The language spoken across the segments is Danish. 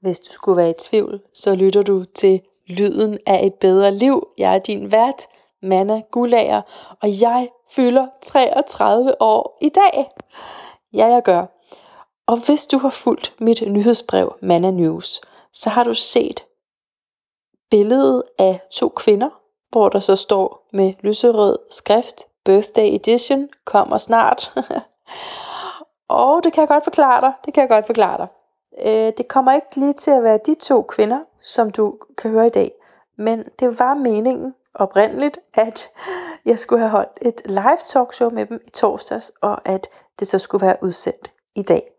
Hvis du skulle være i tvivl, så lytter du til Lyden af et bedre liv. Jeg er din vært, Manna Gulager, og jeg fylder 33 år i dag. Ja, jeg gør. Og hvis du har fulgt mit nyhedsbrev Manna News, så har du set billedet af to kvinder, hvor der så står med lyserød skrift, Birthday Edition, kommer snart. og det kan jeg godt forklare dig. Det kan jeg godt forklare dig. Øh, det kommer ikke lige til at være de to kvinder, som du kan høre i dag. Men det var meningen oprindeligt, at jeg skulle have holdt et live talkshow med dem i torsdags, og at det så skulle være udsendt i dag.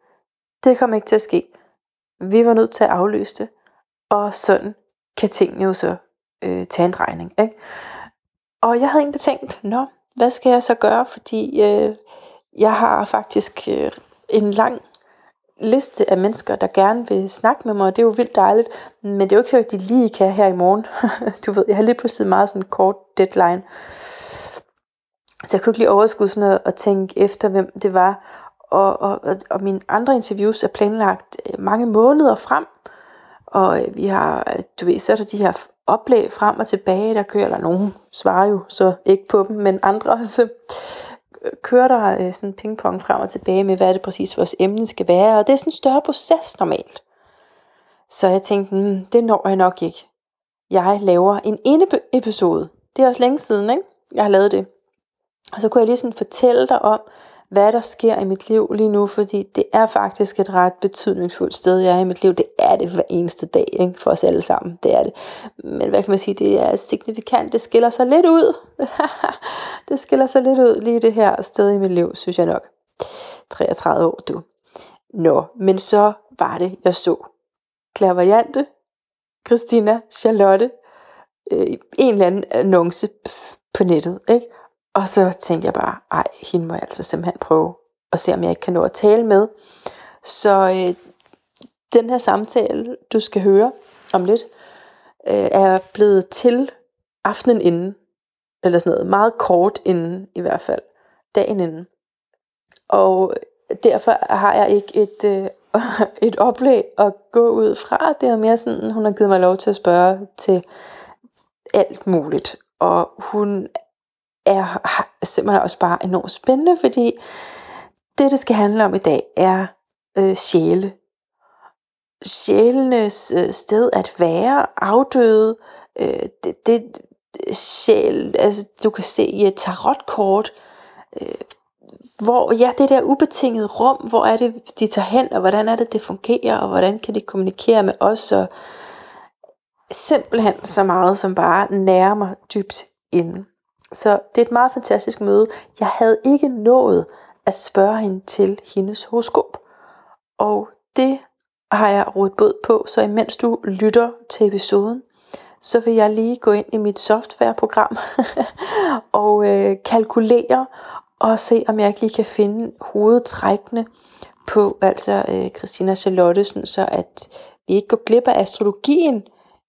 Det kom ikke til at ske. Vi var nødt til at aflyse det, og sådan kan tingene jo så øh, tage en regning. Ikke? Og jeg havde egentlig tænkt, nå, hvad skal jeg så gøre, fordi øh, jeg har faktisk øh, en lang liste af mennesker, der gerne vil snakke med mig, og det er jo vildt dejligt, men det er jo ikke så, at de lige kan her i morgen. du ved, jeg har lige pludselig meget sådan en kort deadline. Så jeg kunne ikke lige overskue sådan noget og tænke efter, hvem det var. Og, og, og, og mine andre interviews er planlagt øh, mange måneder frem. Og øh, vi har, du ved, så er der de her oplæg frem og tilbage, der kører, eller nogen svarer jo så ikke på dem, men andre så kører der øh, sådan pingpong frem og tilbage med, hvad det præcis vores emne skal være, og det er sådan en større proces normalt. Så jeg tænkte, hmm, det når jeg nok ikke. Jeg laver en ene episode. Det er også længe siden, ikke? Jeg har lavet det. Og så kunne jeg lige sådan fortælle dig om, hvad der sker i mit liv lige nu, fordi det er faktisk et ret betydningsfuldt sted, jeg er i mit liv. Det er det hver eneste dag, ikke? for os alle sammen. Det er det. Men hvad kan man sige, det er signifikant. Det skiller sig lidt ud. det skiller sig lidt ud lige det her sted i mit liv, synes jeg nok. 33 år, du. Nå, men så var det, jeg så. Klaverjante, Christina, Charlotte, øh, en eller anden annonce på nettet, ikke? Og så tænkte jeg bare, ej, hende må jeg altså simpelthen prøve at se, om jeg ikke kan nå at tale med. Så øh, den her samtale, du skal høre om lidt, øh, er blevet til aftenen inden, eller sådan noget, meget kort inden i hvert fald, dagen inden. Og derfor har jeg ikke et, øh, et oplæg at gå ud fra. Det er mere sådan, hun har givet mig lov til at spørge til alt muligt. Og hun er simpelthen også bare enormt spændende, fordi det, det skal handle om i dag, er øh, sjæle. Sjælenes øh, sted at være, afdøde, øh, det, det sjæl, altså du kan se i et tarotkort, øh, hvor ja, det der ubetingede rum, hvor er det, de tager hen, og hvordan er det, det fungerer, og hvordan kan de kommunikere med os, og simpelthen så meget, som bare nærmer dybt inden. Så det er et meget fantastisk møde. Jeg havde ikke nået at spørge hende til hendes horoskop. Og det har jeg rådet båd på, så imens du lytter til episoden, så vil jeg lige gå ind i mit softwareprogram og øh, kalkulere og se, om jeg ikke lige kan finde hovedtrækkene på altså øh, Christina Charlottesen, så at vi ikke går glip af astrologien,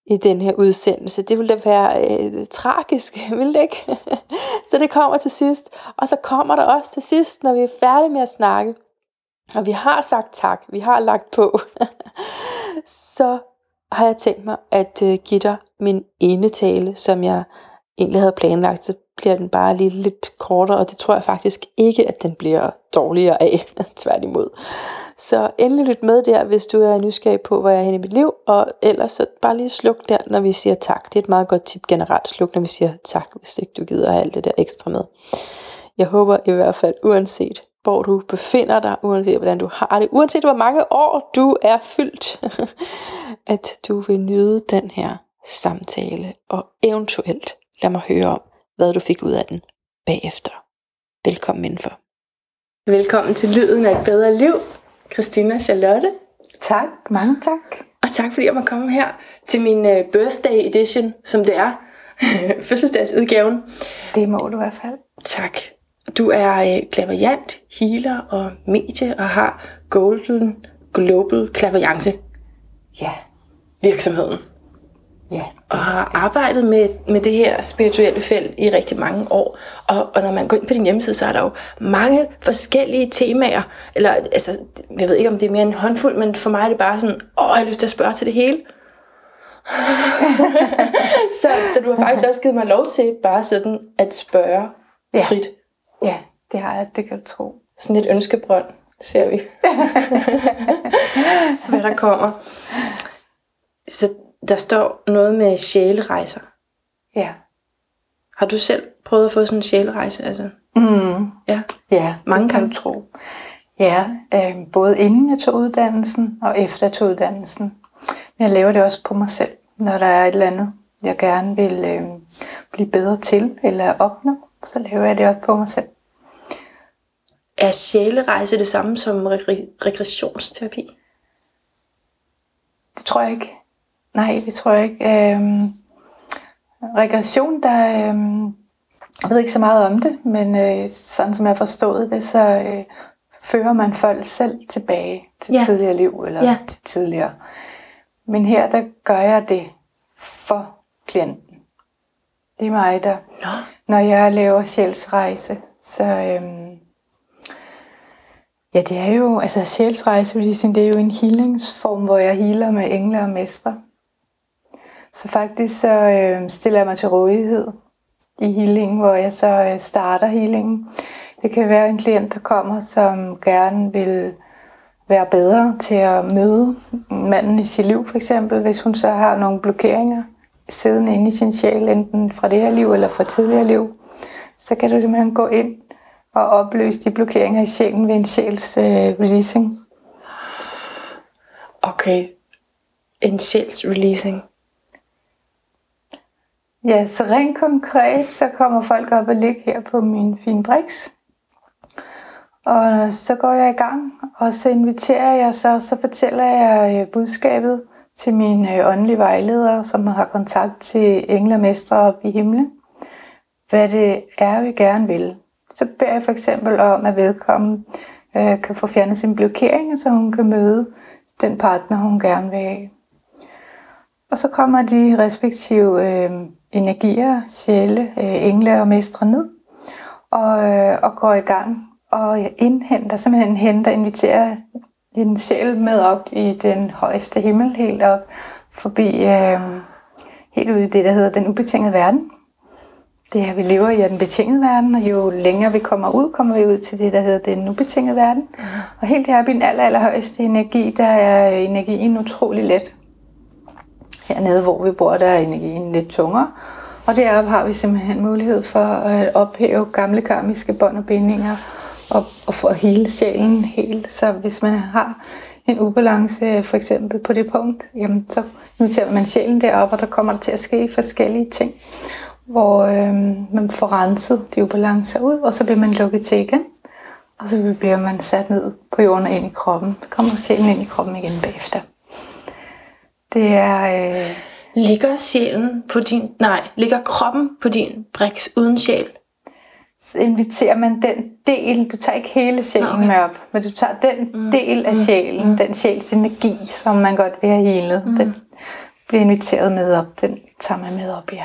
i den her udsendelse. Det ville da være øh, tragisk, ville det ikke? så det kommer til sidst. Og så kommer der også til sidst, når vi er færdige med at snakke. Og vi har sagt tak, vi har lagt på. så har jeg tænkt mig at øh, give dig min ene tale, som jeg egentlig havde planlagt. Så bliver den bare lige lidt kortere, og det tror jeg faktisk ikke, at den bliver dårligere af. Tværtimod. Så endelig lyt med der, hvis du er nysgerrig på, hvor jeg er henne i mit liv, og ellers så bare lige sluk der, når vi siger tak. Det er et meget godt tip generelt. Sluk, når vi siger tak, hvis ikke du gider have alt det der ekstra med. Jeg håber i hvert fald, uanset hvor du befinder dig, uanset hvordan du har det, uanset hvor mange år du er fyldt, at du vil nyde den her samtale, og eventuelt lad mig høre om, hvad du fik ud af den bagefter. Velkommen indenfor. Velkommen til Lyden af et bedre liv. Christina Charlotte. Tak, mange tak. Og tak fordi jeg må komme her til min uh, birthday edition, som det er. Fødselsdagsudgaven. Det må du i hvert fald. Tak. Du er uh, klaverjant, healer og medie og har Golden Global Klaverjance. Ja. Virksomheden. Ja, og har arbejdet med, med det her spirituelle felt i rigtig mange år. Og, og når man går ind på din hjemmeside, så er der jo mange forskellige temaer. Eller, altså, jeg ved ikke, om det er mere en håndfuld, men for mig er det bare sådan, åh, jeg har lyst til at spørge til det hele. så, så du har faktisk også givet mig lov til bare sådan at spørge Ja. frit. ja, det har jeg, det kan du tro. Sådan et ønskebrønd, ser vi. Hvad der kommer. Så der står noget med sjælerejser. Ja. Har du selv prøvet at få sådan en sjælerejse? Altså, Mm. ja. Ja, Mange kan du tro. Ja, øh, både inden jeg tog uddannelsen og efter jeg tog uddannelsen. Men jeg laver det også på mig selv, når der er et eller andet, jeg gerne vil øh, blive bedre til eller opnå. Så laver jeg det også på mig selv. Er sjælerejse det samme som regre- regressionsterapi? Det tror jeg ikke. Nej, det tror jeg ikke. Øhm, regression, der... Øhm, jeg ved ikke så meget om det, men øh, sådan som jeg forstået det, så øh, fører man folk selv tilbage til Ja. tidligere liv, eller Ja. til tidligere. Men her, der gør jeg det for klienten. Det er mig, der... Nå. Når jeg laver sjælsrejse, så... Øhm, ja, det er jo... Altså, sjælsrejse, det er jo en healingsform, hvor jeg healer med engle og mestre. Så faktisk så øh, stiller jeg mig til rådighed i healing, hvor jeg så øh, starter healingen. Det kan være en klient, der kommer, som gerne vil være bedre til at møde manden i sit liv, for eksempel, hvis hun så har nogle blokeringer siddende inde i sin sjæl, enten fra det her liv eller fra tidligere liv, så kan du simpelthen gå ind og opløse de blokeringer i sjælen ved en sjæls øh, releasing. Okay. En sjæls releasing. Ja, så rent konkret, så kommer folk op og ligger her på min fine briks. Og så går jeg i gang, og så inviterer jeg så, så fortæller jeg øh, budskabet til min øh, åndelige vejleder, som har kontakt til englemestre op i himlen. Hvad det er, vi gerne vil. Så beder jeg for eksempel om, at vedkommende øh, kan få fjernet sin blokering, så hun kan møde den partner, hun gerne vil have. Og så kommer de respektive øh, energier, sjæle, øh, engle og mestre ned og, øh, og går i gang. Og indhenter, simpelthen henter, inviterer en sjæl med op i den højeste himmel, helt op forbi, øh, helt ud i det, der hedder den ubetingede verden. Det her, vi lever i, er den betingede verden, og jo længere vi kommer ud, kommer vi ud til det, der hedder den ubetingede verden. Og helt heroppe i den aller, allerhøjeste energi, der er energien utrolig let. Hernede, hvor vi bor, der er energien lidt tungere. Og deroppe har vi simpelthen mulighed for at ophæve gamle karmiske bånd og bindinger og, og få hele sjælen helt. Så hvis man har en ubalance for eksempel på det punkt, jamen så inviterer man sjælen derop, og der kommer der til at ske forskellige ting, hvor øh, man får renset de ubalancer ud, og så bliver man lukket til igen. Og så bliver man sat ned på jorden og ind i kroppen. Så kommer sjælen ind i kroppen igen bagefter. Det er... Øh, Ligger sjælen på din... Nej, ligger kroppen på din briks uden sjæl? så inviterer man den del, du tager ikke hele sjælen Okay. med op, men du tager den mm. del af sjælen, mm. den sjæls energi, som man godt vil have helet, mm. den bliver inviteret med op, den tager man med op, ja.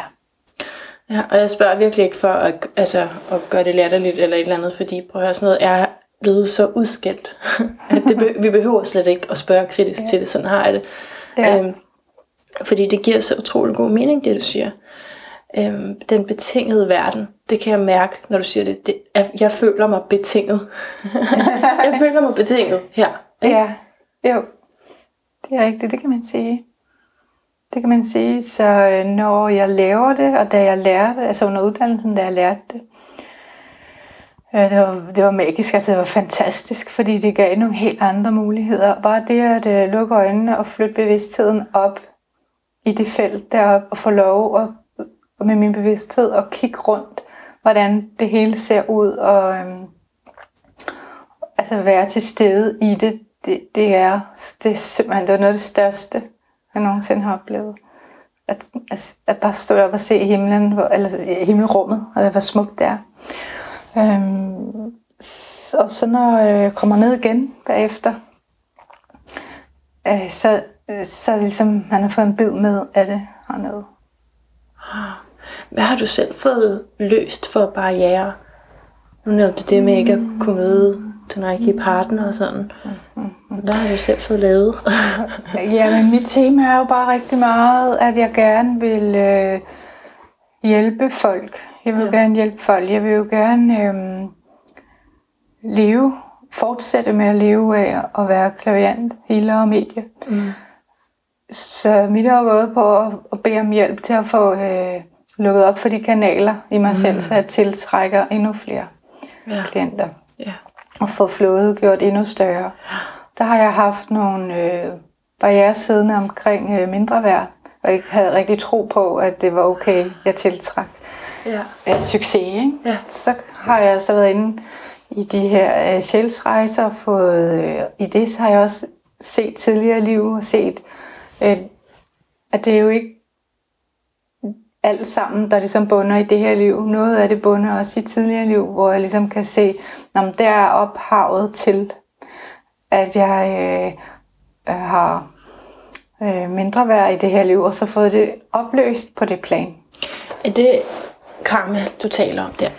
Ja, og jeg spørger virkelig ikke for at, altså, at gøre det latterligt eller et eller andet, fordi prøv at høre, sådan noget er blevet så udskældt, at det be- vi behøver slet ikke at spørge kritisk ja. til det. Sådan har jeg det. Ja. Øhm, fordi det giver så utrolig god mening, det du siger. Øhm, den betingede verden, det kan jeg mærke, når du siger det. det er, jeg føler mig betinget. jeg føler mig betinget her. Ikke? Ja, jo, det er rigtigt, det kan man sige. Det kan man sige, så øh, når jeg laver det, og da jeg lærte, altså under uddannelsen, da jeg lærte det, øh, det var, det var magisk, altså det var fantastisk, fordi det gav nogle helt andre muligheder. Bare det at uh, lukke øjnene og flytte bevidstheden op i det felt deroppe, og få lov at, og med min bevidsthed at kigge rundt, hvordan det hele ser ud, og øhm, altså være til stede i det, det, det er, det er simpelthen det var noget af det største, jeg nogensinde har oplevet. At, at, at bare stå op og se himlen, hvor, eller øh, himmelrummet, og hvor smukt det er. Øhm, og så når jeg kommer ned igen bagefter, øh, så, så er det ligesom, man har fået en bid med af det. hernede. Hvad har du selv fået løst for barriere? Nu nævnte du det med ikke at kunne møde den rigtige partner og sådan. Hvad har du selv fået lavet? Jamen, mit tema er jo bare rigtig meget, at jeg gerne vil øh, hjælpe folk. Jeg vil ja. gerne hjælpe folk. Jeg vil jo gerne øh, leve, fortsætte med at leve af at være klaviant, healer og medie. Mm. Så mit har gået på at, at bede om hjælp til at få øh, lukket op for de kanaler i mig mm. selv, så jeg tiltrækker endnu flere ja. klienter. Ja. Og få flådet gjort endnu større. Der har jeg haft nogle øh, barriere siddende omkring øh, mindre værd, og ikke havde rigtig tro på, at det var okay, jeg tiltræk ja. øh, succes. Ikke? Ja. Så har jeg så været inde i de her øh, sjælsrejser, fået, øh, i det så har jeg også set tidligere liv og set, øh, at det er jo ikke alt sammen, der ligesom bunder i det her liv. Noget af det bunder også i tidligere liv, hvor jeg ligesom kan se, at der er ophavet til, at jeg øh, har øh, mindre værd i det her liv, og så fået det opløst på det plan. Er det karma, du taler om der?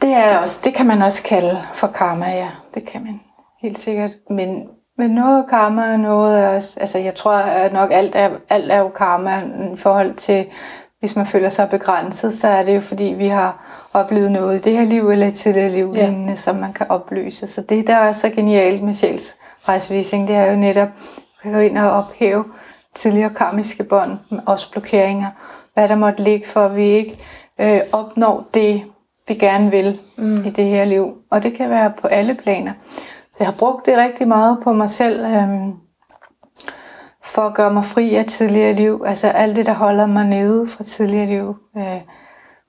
Det, er også, det kan man også kalde for karma, ja. Det kan man helt sikkert. Men, men noget karma er noget af os, altså jeg tror at nok alt er, alt er jo karma i forhold til hvis man føler sig begrænset, så er det jo fordi, vi har oplevet noget i det her liv eller i tidligere liv, ja. lignende, som man kan opløse. Så det, der er så genialt med sjælsrejsvisning, det er jo netop at gå ind og ophæve tidligere karmiske bånd, også blokeringer, hvad der måtte ligge for, at vi ikke øh, opnår det, vi gerne vil mm. i det her liv. Og det kan være på alle planer. Så jeg har brugt det rigtig meget på mig selv. Øh, for at gøre mig fri af tidligere liv. Altså alt det, der holder mig nede fra tidligere liv. Øh,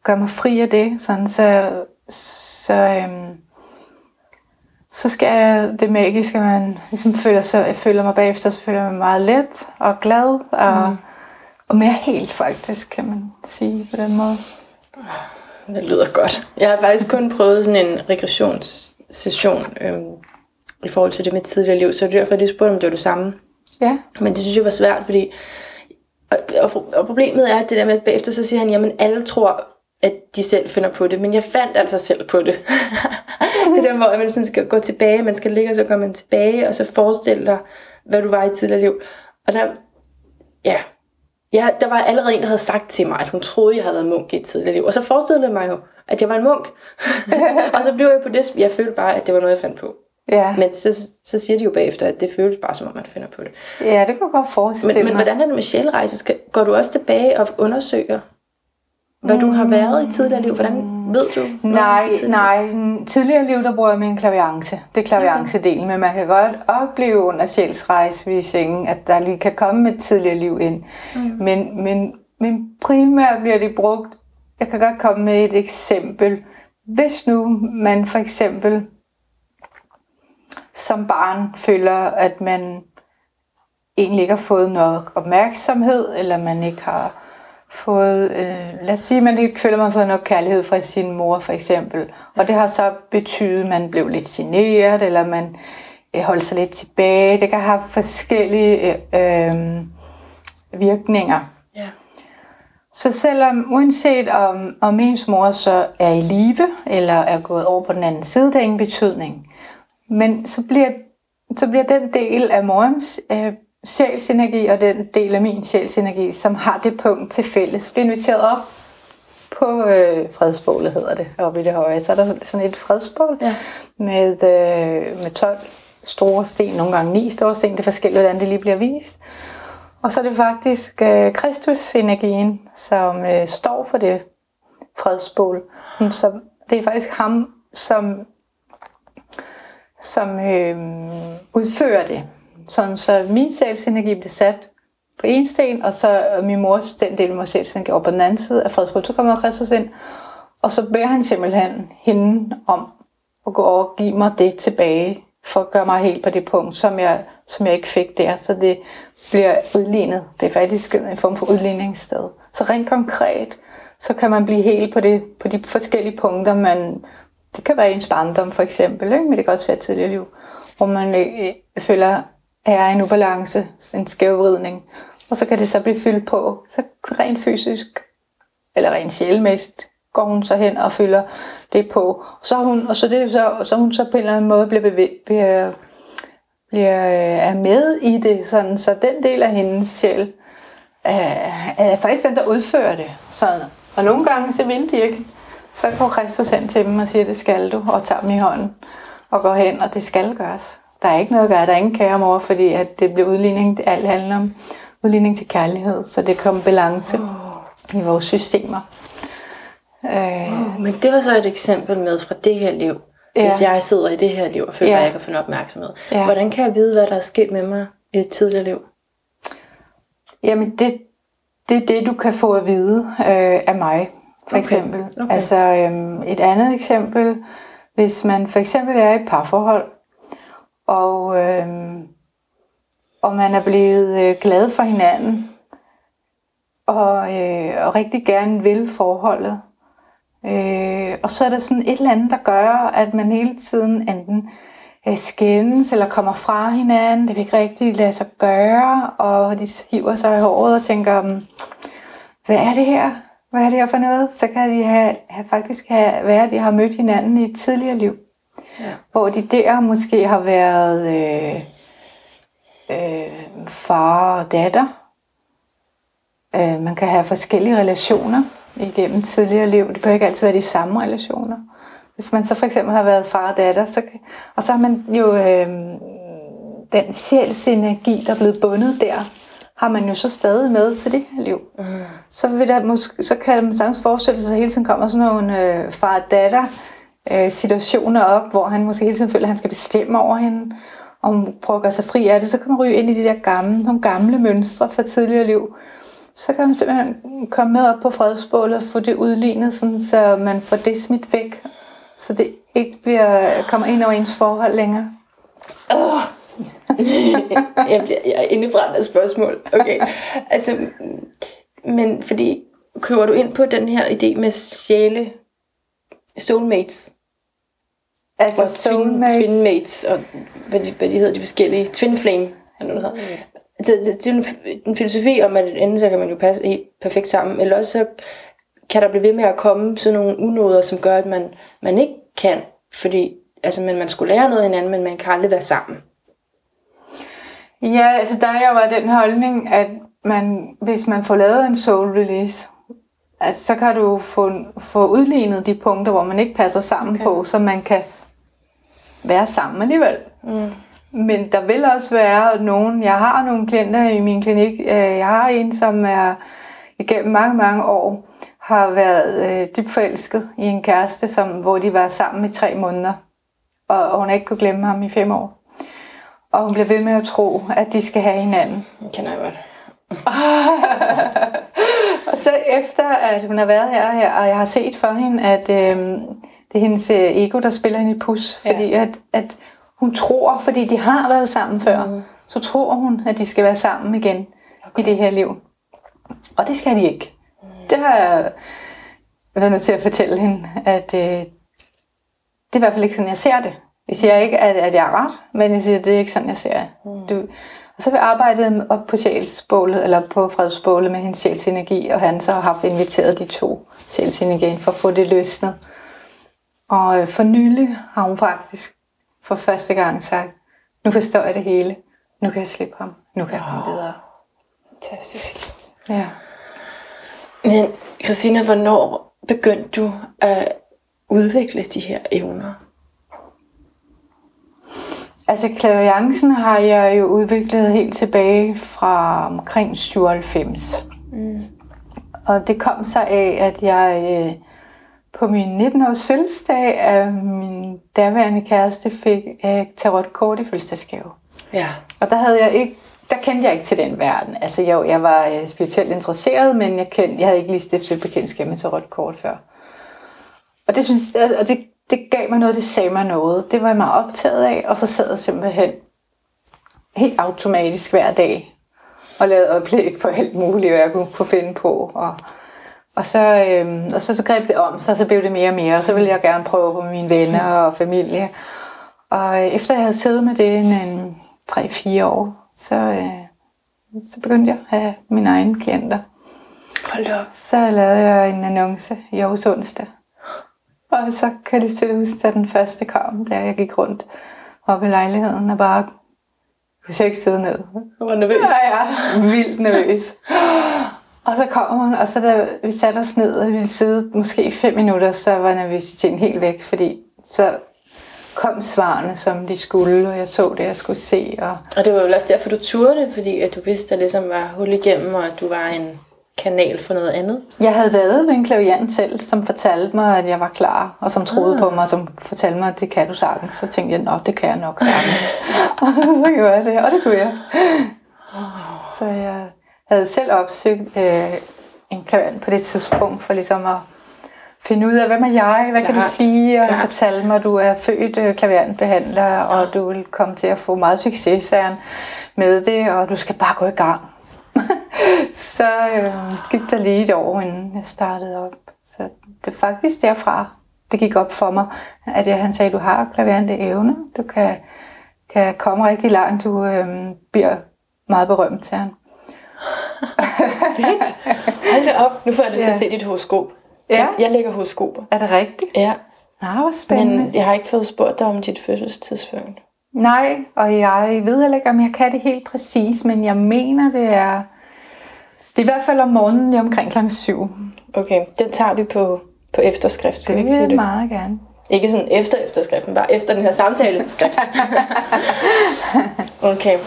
gør mig fri af det, sådan så, så, øhm, så skal jeg, det magiske, at man ligesom føler, sig, jeg føler mig bagefter, så føler jeg mig meget let og glad og, mm. og mere helt faktisk, kan man sige på den måde. Det lyder godt. Jeg har faktisk kun prøvet sådan en regressionssession øhm, i forhold til det med tidligere liv, så det er derfor, jeg lige spurgte, om det var det samme. Ja. Men det synes jeg var svært, fordi... Og, og, og problemet er det der med, at bagefter så siger han, jamen alle tror, at de selv finder på det, men jeg fandt altså selv på det. det der, hvor man sådan skal gå tilbage, man skal ligge, og så går man tilbage, og så forestille dig, hvad du var i tidligere liv. Og der, ja, ja, der var allerede en, der havde sagt til mig, at hun troede, jeg havde været munk i et tidligere liv. Og så forestillede jeg mig jo, at jeg var en munk. og så blev jeg på det, jeg følte bare, at det var noget, jeg fandt på. Ja. Men så, så siger de jo bagefter, at det føles bare som om, man finder på det. Ja, det kan jeg godt forestille men, men hvordan er det med sjælrejse? Går du også tilbage og undersøger, hvad du har været i tidligere liv? Hvordan ved du? Nej, nej. Tidligere liv, der bruger jeg min klaviance. Det er klaviance-delen, men man kan godt opleve under sjælsrejsevisningen, at der lige kan komme et tidligere liv ind. Mm. Men, men, men primært bliver det brugt, jeg kan godt komme med et eksempel. Hvis nu man for eksempel som barn føler, at man egentlig ikke har fået nok opmærksomhed, eller man ikke har fået, øh, lad os sige, at man ikke føler, man har fået nok kærlighed fra sin mor, for eksempel. Og det har så betydet, at man blev lidt generet, eller man øh, holdt sig lidt tilbage. Det kan have forskellige øh, virkninger. Ja. Så selvom, uanset om, om ens mor så er i live, eller er gået over på den anden side, det er ingen betydning. Men så bliver, så bliver den del af morens øh, sjælsenergi og den del af min sjælsenergi, som har det punkt til fælles, bliver inviteret op på øh, fredsbålet, hedder det, oppe i det høje. Så er der sådan et fredsbål ja. med, øh, med 12 store sten, nogle gange ni store sten. Det er forskelligt, hvordan det lige bliver vist. Og så er det faktisk øh, Kristus-energien, som øh, står for det fredsbål. Så det er faktisk ham, som som øh, udfører det. Sådan, så min sjælsenergi blev sat på en sten, og så øh, min mors, den del af mors sjælsenergi over på den anden side af fredsbrud. Så kommer Kristus ind, og så beder han simpelthen hende om at gå over og give mig det tilbage, for at gøre mig helt på det punkt, som jeg, som jeg ikke fik der. Så det bliver udlignet. Det er faktisk en form for udligningssted. Så rent konkret, så kan man blive helt på, det, på de forskellige punkter, man, det kan være ens barndom for eksempel, ikke? men det kan også være tidligere liv, hvor man øh, føler, er en ubalance, en skævvridning. og så kan det så blive fyldt på. Så rent fysisk, eller rent sjælmæssigt, går hun så hen og fylder det på. Så hun, og så, det, så, så hun så på en eller anden måde bliver, bevæ- bliver, bliver øh, er med i det, sådan, så den del af hendes sjæl er, er faktisk den, der udfører det. Sådan. Og nogle gange, så vil de ikke. Så går Kristus hen til dem og siger, det skal du, og tager dem i hånden og går hen, og det skal gøres. Der er ikke noget at gøre, der er ingen kære mor, fordi at det bliver udligning, det alt handler om udligning til kærlighed, så det kommer balance oh. i vores systemer. Øh, oh, men det var så et eksempel med fra det her liv. Ja. Hvis jeg sidder i det her liv og føler, ja. at jeg kan få opmærksomhed. Ja. Hvordan kan jeg vide, hvad der er sket med mig i et tidligere liv? Jamen, det, det er det, du kan få at vide øh, af mig, for okay. eksempel. Okay. Altså, øhm, et andet eksempel, hvis man for eksempel er i et parforhold, og, øh, og man er blevet øh, glad for hinanden, og, øh, og rigtig gerne vil forholdet, øh, og så er der sådan et eller andet, der gør, at man hele tiden enten øh, skændes eller kommer fra hinanden, det vil ikke rigtig lade sig gøre, og de hiver sig i håret og tænker, hmm, hvad er det her? Hvad er det her for noget? Så kan de have, have faktisk have, være, at de har mødt hinanden i et tidligere liv. Hvor de der måske har været øh, øh, far og datter. Øh, man kan have forskellige relationer igennem tidligere liv. Det behøver ikke altid være de samme relationer. Hvis man så for eksempel har været far og datter, så, og så har man jo øh, den sjælsenergi, der er blevet bundet der, har man jo så stadig med til det her liv. Mm. Så, vil der måske, så kan man sagtens forestille sig, at hele tiden kommer sådan nogle øh, far-datter øh, situationer op, hvor han måske hele tiden føler, at han skal bestemme over hende, og hun prøver at gøre sig fri af det, så kan man ryge ind i de der gamle, nogle gamle mønstre fra tidligere liv. Så kan man simpelthen komme med op på fredsbålet og få det udlignet, sådan, så man får det smidt væk, så det ikke bliver, kommer ind over ens forhold længere. Oh jeg, bliver, jeg er indebrændt af spørgsmål. Okay. Altså, men fordi, køber du ind på den her idé med sjæle, soulmates? Altså soulmates. Twin, twinmates, og hvad de, hvad de hedder, de forskellige, twin flame, eller noget, hedder. Mm. Altså, det, det er en, en filosofi om, at enten så kan man jo passe helt perfekt sammen, eller også så kan der blive ved med at komme sådan nogle unåder, som gør, at man, man ikke kan, fordi altså, man, man skulle lære noget hinanden, men man kan aldrig være sammen. Ja, altså der er jo bare den holdning, at man, hvis man får lavet en soul release, at så kan du få, få udlignet de punkter, hvor man ikke passer sammen okay. på, så man kan være sammen alligevel. Mm. Men der vil også være nogen, jeg har nogle klienter i min klinik, øh, jeg har en, som er igennem mange, mange år, har været øh, dybt forelsket i en kæreste, som, hvor de var sammen i tre måneder, og, og hun ikke kunne glemme ham i fem år. Og hun bliver ved med at tro, at de skal have hinanden. Det kender jeg godt. så efter, at hun har været her, her og jeg har set for hende, at øh, det er hendes øh, ego, der spiller hende i pus. Fordi ja. at, at hun tror, fordi de har været sammen før, mm. så tror hun, at de skal være sammen igen okay. i det her liv. Og det skal de ikke. Mm. Det har jeg været nødt til at fortælle hende, at øh, det er i hvert fald ikke sådan, jeg ser det. Jeg siger ikke, at, at jeg er ret, men jeg siger, at det er ikke sådan, jeg ser mm. du, Og så vi arbejdet op på sjælsbålet, eller på fredsbålet med hendes sjælsenergi, og han så har haft inviteret de to sjælsenergi for at få det løsnet. Og øh, for nylig har hun faktisk for første gang sagt, nu forstår jeg det hele, nu kan jeg slippe ham, nu kan jeg komme videre. Fantastisk. Ja. Men Christina, hvornår begyndte du at udvikle de her evner? Altså klaviancen har jeg jo udviklet helt tilbage fra omkring 97. Mm. Og det kom så af, at jeg øh, på min 19-års fødselsdag af min daværende kæreste fik øh, tarotkort i fødselsdagsgave. Ja. Og der havde jeg ikke der kendte jeg ikke til den verden. Altså jo, jeg var øh, spirituelt interesseret, men jeg, kendte, jeg havde ikke lige stiftet bekendtskab med tarotkort før. Og det, synes, og det det gav mig noget, det sagde mig noget. Det var jeg meget optaget af, og så sad jeg simpelthen helt automatisk hver dag og lavede oplæg på alt muligt, hvad jeg kunne, kunne finde på. Og, og, så, øhm, og så, så greb det om sig, og så blev det mere og mere, og så ville jeg gerne prøve på mine venner og familie. Og efter jeg havde siddet med det en, en 3-4 år, så, øh, så begyndte jeg at have mine egne klienter. Hold op. Så lavede jeg en annonce i Aarhus onsdag. Og så kan det se huske, at den første kom, da jeg gik rundt op i lejligheden og bare kunne jeg ikke sidde ned. Jeg var nervøs. Ja, ja. Vildt nervøs. Og så kommer hun, og så da vi satte os ned, og vi sidde måske i fem minutter, så var nervøsiteten helt væk, fordi så kom svarene, som de skulle, og jeg så det, jeg skulle se. Og Og det var jo også derfor, du turde det, fordi at du vidste, at der ligesom var hul igennem, og at du var en kanal for noget andet. jeg havde været ved en klaviant selv, som fortalte mig, at jeg var klar, og som troede på mig, og som fortalte mig, at det kan du sagtens. Så tænkte jeg, nå, det kan jeg nok sagtens. og så gjorde jeg det, og det kunne jeg. Så jeg havde selv opsøgt øh, en klaviant på det tidspunkt, for ligesom at finde ud af, hvem er jeg, hvad kan du Klart. sige, og Klart. fortælle mig, at du er født øh, klaviantbehandler, og du vil komme til at få meget succes, med det, og du skal bare gå i gang. Så øh, gik der lige et år, inden jeg startede op. Så det er faktisk derfra, det gik op for mig, at jeg, han sagde, du har klaverende evne, du kan, kan komme rigtig langt, du øh, bliver meget berømt, sagde han. Fedt. Hold da op. Nu får jeg lyst til at Ja. se dit horoskop. Ja. Jeg, lægger horoskoper. Er det rigtigt? Ja. Nå, hvor spændende. Men jeg har ikke fået spurgt dig om dit fødselstidspunkt. Nej, og jeg ved heller ikke, om jeg kan det helt præcis, men jeg mener, det er... Det er i hvert fald om morgenen lige omkring klokken 7. Okay, den tager vi på, på efterskrift, skal vi Det ikke vil sige jeg det? meget gerne. Ikke sådan efter efterskriften, bare efter den her samtale skrift. okay.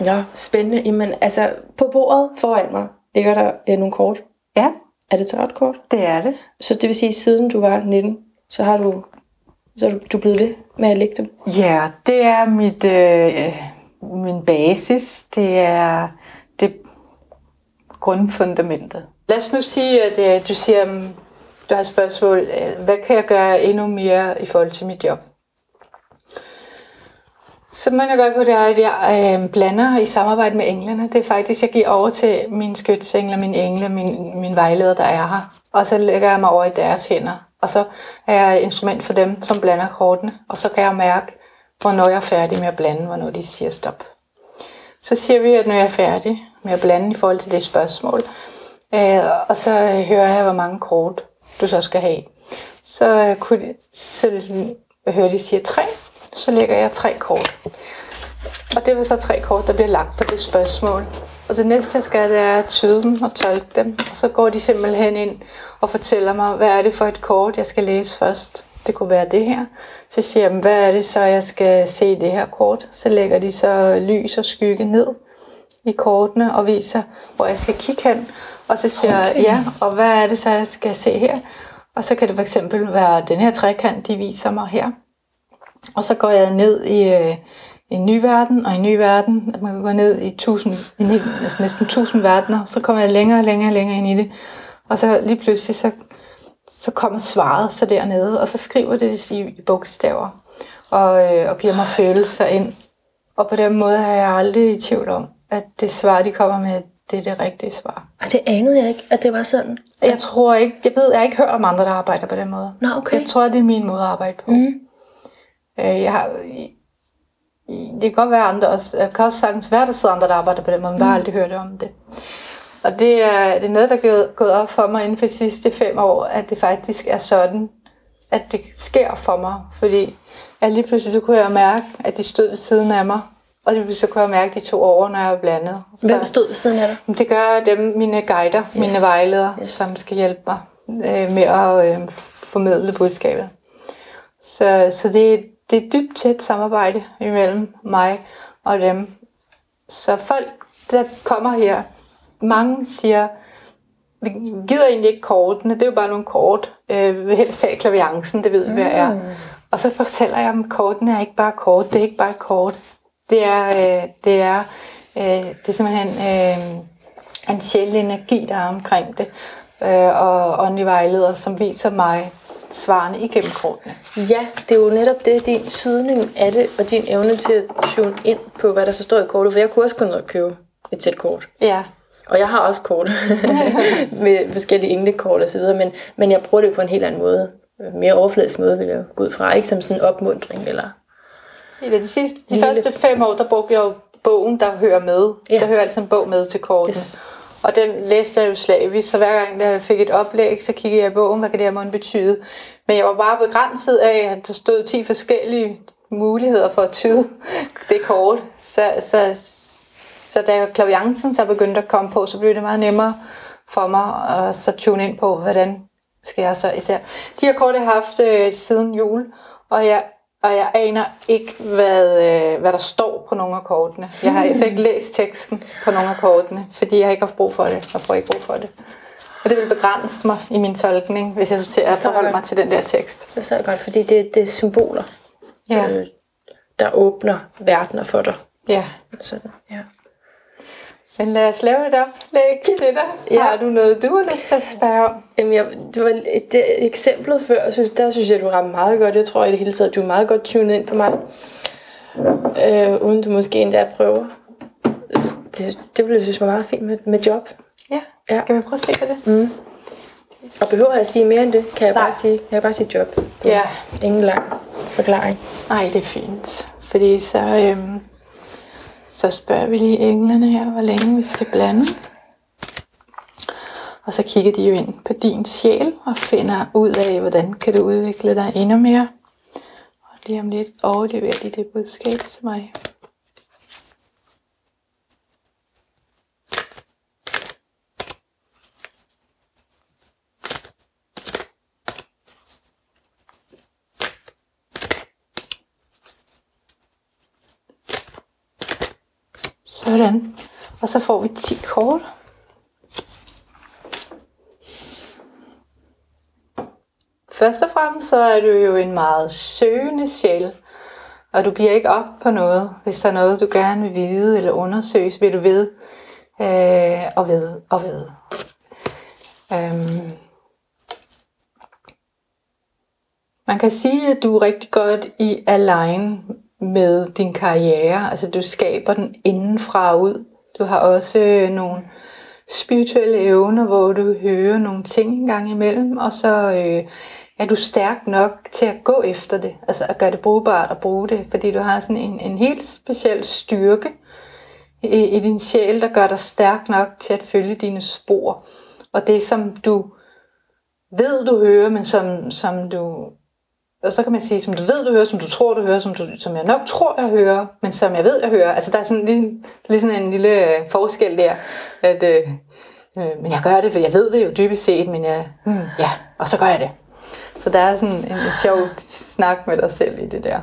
Ja, spændende. Jamen, altså, på bordet foran mig ligger der øh, nogle kort. Ja, Er det tarotkort? det er det. Så det vil sige, siden du var 19, så har du, så er du, du er blevet ved med at lægge dem. Ja, det er mit, øh, min basis. Det er det grundfundamentet. Lad os nu sige, at øh, du siger, mm, du har et spørgsmål, øh, hvad kan jeg gøre endnu mere i forhold til mit job? Så må jeg gøre på det, at jeg øh, blander i samarbejde med englene. Det er faktisk, jeg giver over til mine skytsengler, mine engle, min, min vejleder, der er her. Og så lægger jeg mig over i deres hænder. Og så er jeg et instrument for dem, som blander kortene. Og så kan jeg mærke, hvornår jeg er færdig med at blande, hvornår de siger stop. Så siger vi, at når jeg er færdig med at blande i forhold til det spørgsmål, øh, og så hører jeg, hvor mange kort du så skal have. Så, øh, kunne de, så ligesom, jeg hører, de siger tre, så lægger jeg tre kort. Og det var så tre kort, der bliver lagt på det spørgsmål. Og det næste, jeg skal, det er at tyde dem og tolke dem. Og så går de simpelthen ind og fortæller mig, hvad er det for et kort, jeg skal læse først. Det kunne være det her. Så siger jeg, dem, hvad er det så, jeg skal se det her kort? Så lægger de så lys og skygge ned i kortene og viser, hvor jeg skal kigge hen. Og så siger jeg, ja, og hvad er det så, jeg skal se her? Og så kan det fx være den her trekant, de viser mig her. Og så går jeg ned i, øh, i en ny verden, og i en ny verden, at man kan gå ned i, tusind, næ- næsten, tusind verdener, så kommer jeg længere og længere og længere ind i det. Og så lige pludselig, så, så kommer svaret så dernede, og så skriver det i, i bogstaver, og, øh, og giver mig følelser ind. Og på den måde er jeg aldrig i tvivl om, at det svar, de kommer med, det er det rigtige svar. Og det anede jeg ikke, at det var sådan. Jeg tror ikke, jeg ved, jeg har ikke hørt om andre, der arbejder på den måde. Nå, okay. Jeg tror, det er min måde at arbejde på. Mm. Øh, jeg har, det kan godt være andre også. Jeg kan også sagtens være, der sidder andre, der arbejder på måde, men bare aldrig hørt om det. Og det er, det er noget, der er gået- op for mig inden for de sidste fem år, at det faktisk er sådan, at det sker for mig. Fordi at lige pludselig så kunne jeg mærke, at de stod ved siden af mig. Og lige pludselig så kunne jeg mærke, de to over, når jeg var blandet. Så, Hvem stod ved siden af dig? Det gør dem, mine guider, yes. mine vejledere, yes. som skal hjælpe mig øh, med at øh, formidle budskabet. Så, så det, det er et dybt tæt samarbejde imellem mig og dem. Så folk, der kommer her, mange siger, vi gider egentlig ikke kortene, det er jo bare nogle kort. Øh, vi vil helst have klaviancen, det ved vi, hvad er. Og så fortæller jeg dem, at kortene er ikke bare kort, det er ikke bare et kort. Det er, øh, det er, øh, det er simpelthen øh, en sjældent energi, der er omkring det. Øh, og åndelig vejleder, som viser mig svarene igennem kortene. Ja, det er jo netop det, din tydning af det, og din evne til at tune ind på, hvad der så står i kortet. For jeg kunne også ned og købe et tæt kort. Ja, Og jeg har også kort med forskellige englekort og så videre, men, men jeg bruger det på en helt anden måde. Mere overfladisk måde, vil jeg gå ud fra. Ikke som sådan en opmundring eller... I de, sidste, de første fem år, der brugte jeg jo bogen, der hører med. Ja. Der hører altid en bog med til kortene. Yes. Og den læste jeg jo slavisk, så hver gang jeg fik et oplæg, så kiggede jeg i bogen, hvad kan det her måtte betyde. Men jeg var bare begrænset af, at der stod 10 forskellige muligheder for at tyde det kort. Så, så, så da klaviancen så begyndte at komme på, så blev det meget nemmere for mig at så tune ind på, hvordan skal jeg så især. De her kort jeg har haft øh, siden jul, og jeg, og jeg aner ikke, hvad, øh, hvad der står på nogle af kortene. Jeg har altså ikke læst teksten på nogle af kortene, fordi jeg ikke har haft brug for det, og får ikke brug for det. Og det vil begrænse mig i min tolkning, hvis jeg skulle til at forholde mig til den der tekst. Det er så godt, fordi det, det er symboler, Ja, øh, der åbner verdener for dig. ja. Sådan, ja. Men lad os lave et oplæg til dig. Ja. Har du noget, du har lyst til at spørge om? Jamen, jeg, det var et, det, eksemplet før, jeg synes, der synes jeg, du ramte meget godt. Jeg tror i det hele taget, du er meget godt tunet ind på mig. Øh, uden du måske endda prøver. Det, det ville jeg synes var meget fint med, med job. Ja, Ja. skal vi prøve at se på det? Og behøver jeg at sige mere end det, kan jeg Nej. bare sige, kan jeg bare sige job. Ja. Ingen lang forklaring. Nej, det er fint. Fordi så, øhm, så spørger vi lige englene her, hvor længe vi skal blande. Og så kigger de jo ind på din sjæl og finder ud af, hvordan kan du udvikle dig endnu mere. Og lige om lidt overleverer de det budskab til mig. Sådan. Og så får vi 10 kort. Først og fremmest så er du jo en meget søgende sjæl. Og du giver ikke op på noget. Hvis der er noget, du gerne vil vide eller undersøge, så bliver du ved øh, og ved og ved. Øhm. Man kan sige, at du er rigtig godt i align med din karriere. Altså du skaber den indenfra og ud. Du har også øh, nogle spirituelle evner, hvor du hører nogle ting en gang imellem, og så øh, er du stærk nok til at gå efter det, altså at gøre det brugbart og bruge det, fordi du har sådan en, en helt speciel styrke i, i din sjæl, der gør dig stærk nok til at følge dine spor. Og det, som du ved, du hører, men som, som du og så kan man sige, som du ved, du hører, som du tror, du hører, som, du, som jeg nok tror, jeg hører, men som jeg ved, jeg hører. Altså, der er sådan lige, lige sådan en lille øh, forskel der, at øh, øh, men jeg gør det, for jeg ved det jo dybest set, men jeg, hmm, ja, og så gør jeg det. Så der er sådan en, en sjov snak med dig selv i det der.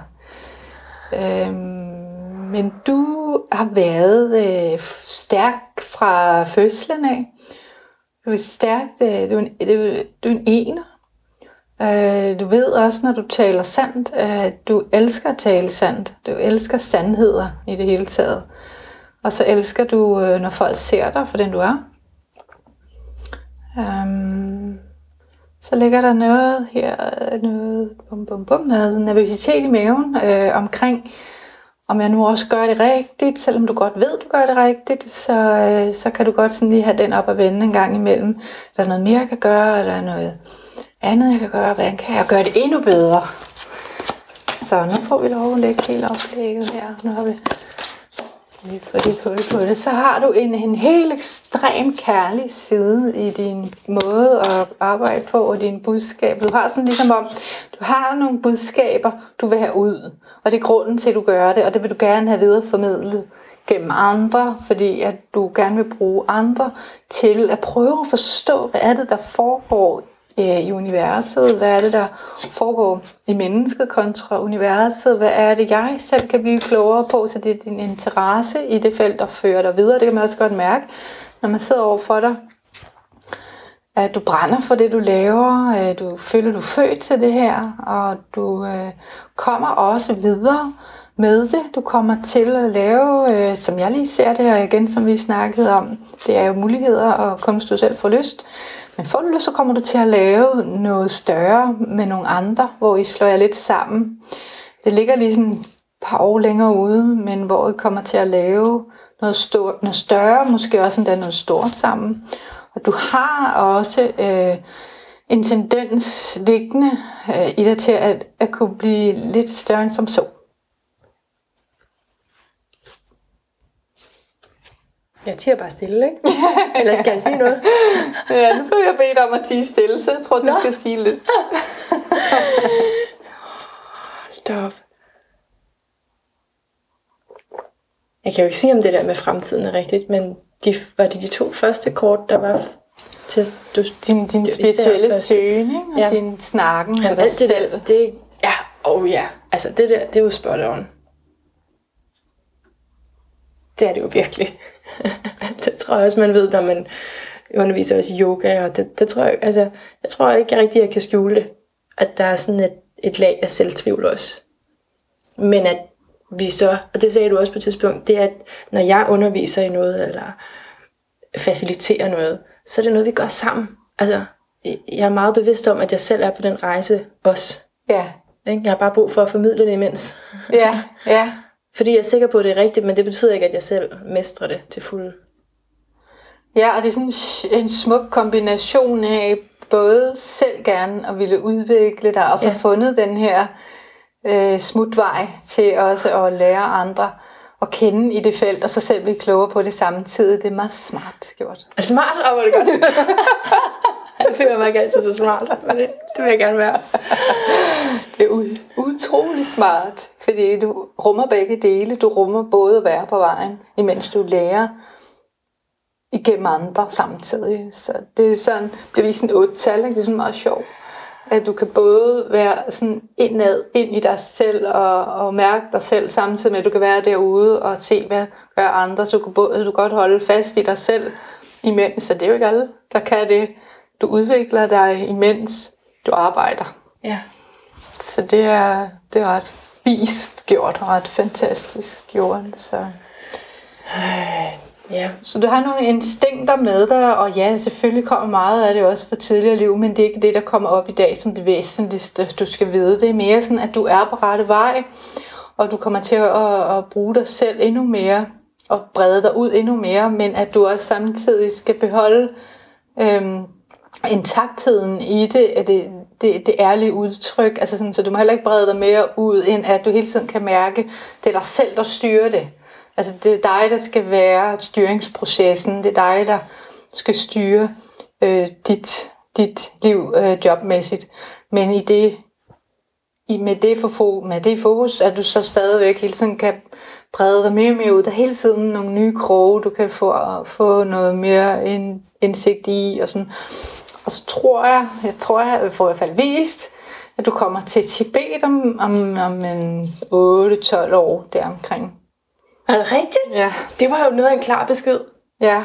Øhm, men du har været øh, stærk fra fødslen af. Du er stærk, øh, du er en, du du er en ener. Øh, du ved også, når du taler sandt, at du elsker at tale sandt. Du elsker sandheder i det hele taget. Og så elsker du, øh, når folk ser dig for den du er. Um, så ligger der noget her, noget, bum, bum, bum, noget nervøsitet i maven øh, omkring, om jeg nu også gør det rigtigt, selvom du godt ved, du gør det rigtigt, så, øh, så kan du godt sådan lige have den op og vende en gang imellem. Er der noget mere, jeg kan gøre? Er der noget andet, jeg kan gøre? Hvordan kan jeg gøre det endnu bedre? Så nu får vi lov at lægge hele oplægget her. Nu har vi lige fået dit hul på det. Så har du en, en helt ekstrem kærlig side i din måde at arbejde på og din budskab. Du har sådan ligesom om, du har nogle budskaber, du vil have ud. Og det er grunden til, at du gør det, og det vil du gerne have videreformidlet gennem andre, fordi at du gerne vil bruge andre til at prøve at forstå, hvad er det, der foregår øh, i universet? Hvad er det, der foregår i mennesket kontra universet? Hvad er det, jeg selv kan blive klogere på? Så det er din interesse i det felt, der fører dig videre. Det kan man også godt mærke, når man sidder over for dig. At du brænder for det, du laver. at Du føler, du er født til det her. Og du øh, kommer også videre med det. Du kommer til at lave, øh, som jeg lige ser det, og igen, som vi snakkede om, det er jo muligheder, og kun hvis du selv får lyst. Men får du lyst, så kommer du til at lave noget større med nogle andre, hvor I slår jer lidt sammen. Det ligger lige sådan et par år længere ude, men hvor I kommer til at lave noget, stort, noget større, måske også endda noget stort sammen. Og du har også øh, en tendens liggende øh, i dig til at, at kunne blive lidt større end som så. Jeg tiger bare stille, ikke? Eller skal jeg sige noget? ja, nu får jeg bedt om at tige stille, så jeg tror, du Nå. skal sige lidt. Hold Jeg kan jo ikke sige, om det der med fremtiden er rigtigt, men de, var det de to første kort, der var til du, din, din spirituelle søgning og ja. din snakken med dig det selv. Der, det, ja, oh ja. Altså det der, det er jo spot on. Det er det jo virkelig. det tror jeg også, man ved, når man underviser også i yoga. Og det, det tror jeg, altså, jeg tror ikke jeg rigtig, jeg kan skjule det. At der er sådan et, et lag af selvtvivl også. Men at vi så, og det sagde du også på et tidspunkt, det er, at når jeg underviser i noget, eller faciliterer noget, så er det noget, vi gør sammen. Altså, jeg er meget bevidst om, at jeg selv er på den rejse også. Ja. Jeg har bare brug for at formidle det imens. Ja, ja. Fordi jeg er sikker på, at det er rigtigt, men det betyder ikke, at jeg selv mestrer det til fuld. Ja, og det er sådan en smuk kombination af både selv gerne at ville udvikle dig, og så ja. fundet den her øh, smutvej til også at lære andre at kende i det felt, og så selv blive klogere på det samtidig. Det er meget smart gjort. Er smart? Åh, oh, det godt. jeg føler mig ikke altid så smart, men det, det vil jeg gerne være. det er utrolig smart, fordi du rummer begge dele. Du rummer både at være på vejen, imens du lærer igennem andre samtidig. Så det er sådan, det er sådan otte tal, ikke? det er sådan meget sjovt at du kan både være sådan indad ind i dig selv og, og mærke dig selv samtidig med, at du kan være derude og se, hvad gør andre. Så du kan, både, du kan godt holde fast i dig selv imens, så det er jo ikke alle, der kan det. Du udvikler dig imens du arbejder. Ja. Så det er, det er ret vist gjort og ret fantastisk gjort. Så. Ja. Så du har nogle instinkter med dig, og ja, selvfølgelig kommer meget af det også fra tidligere liv, men det er ikke det, der kommer op i dag som det væsentligste, du skal vide. Det er mere sådan, at du er på rette vej, og du kommer til at, at bruge dig selv endnu mere, og brede dig ud endnu mere, men at du også samtidig skal beholde øhm, intaktheden i det, at det, det, det ærlige udtryk, altså sådan, så du må heller ikke brede dig mere ud, end at du hele tiden kan mærke, det er dig selv, der styrer det. Altså det er dig, der skal være styringsprocessen. Det er dig, der skal styre øh, dit, dit liv øh, jobmæssigt. Men i det, i, med, det for, med det fokus, at du så stadigvæk hele tiden kan brede dig mere og mere ud. Der er hele tiden nogle nye kroge, du kan få, få noget mere indsigt i. Og, sådan og så tror jeg, jeg tror, jeg får i hvert fald vist, at du kommer til Tibet om, om, om en 8-12 år deromkring. Er det rigtigt? Ja. Det var jo noget af en klar besked. Ja.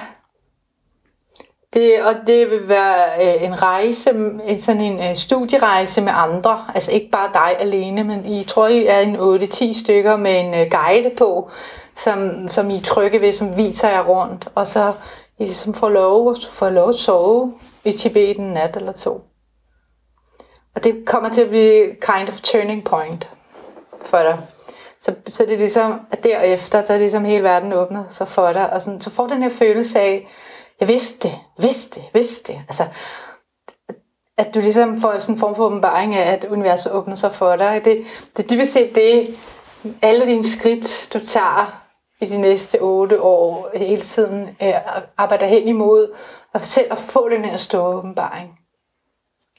Det, og det vil være øh, en rejse, en, sådan en øh, studierejse med andre. Altså ikke bare dig alene, men I tror, I er en 8-10 stykker med en øh, guide på, som, som I er trygge ved, som viser jer rundt. Og så I som får lov, får lov at sove i Tibet en nat eller to. Og det kommer til at blive kind of turning point for dig. Så, så det er ligesom, at derefter, der er ligesom hele verden åbner sig for dig, og sådan, så får den her følelse af, jeg vidste det, vidste det, vidste det. Altså, at du ligesom får sådan en form for åbenbaring af, at universet åbner sig for dig. Det, det er dybest set det, alle dine skridt, du tager i de næste otte år, hele tiden øh, arbejder hen imod, og selv at få den her store åbenbaring.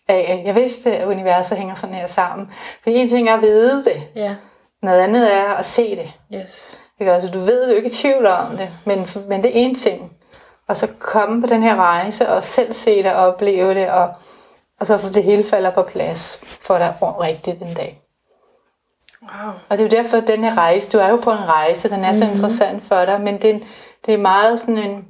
Af, jeg vidste, at universet hænger sådan her sammen. For en ting er at vide det. Ja. Noget andet er at se det. Yes. Ikke? Altså, du ved jo ikke i tvivl om det, men, men det er en ting. Og så komme på den her rejse og selv se det og opleve det, og, og så det hele falder på plads for dig rigtigt en dag. Wow. Og det er jo derfor, at den her rejse, du er jo på en rejse, den er så mm-hmm. interessant for dig, men det, det er meget sådan en,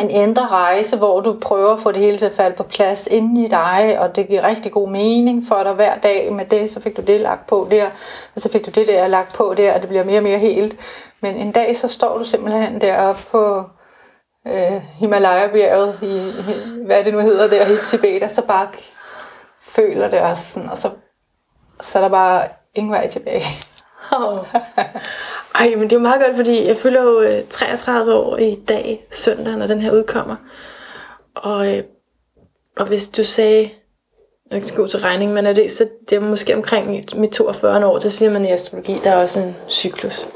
en ændre rejse, hvor du prøver at få det hele til at falde på plads inde i dig, og det giver rigtig god mening for dig hver dag med det, så fik du det lagt på der, og så fik du det der lagt på der, og det bliver mere og mere helt. Men en dag, så står du simpelthen deroppe på øh, Himalaya-bjerget, i, i, hvad det nu hedder der, i Tibet, og så bare føler det også sådan, og så, så er der bare ingen vej tilbage. Oh. Ej, men det er jo meget godt, fordi jeg fylder jo 33 øh, år i dag, søndag, når den her udkommer. Og, øh, og hvis du sagde, jeg ikke så god til regning, men er det, så det er måske omkring mit 42 år, så siger man i astrologi, der er også en cyklus.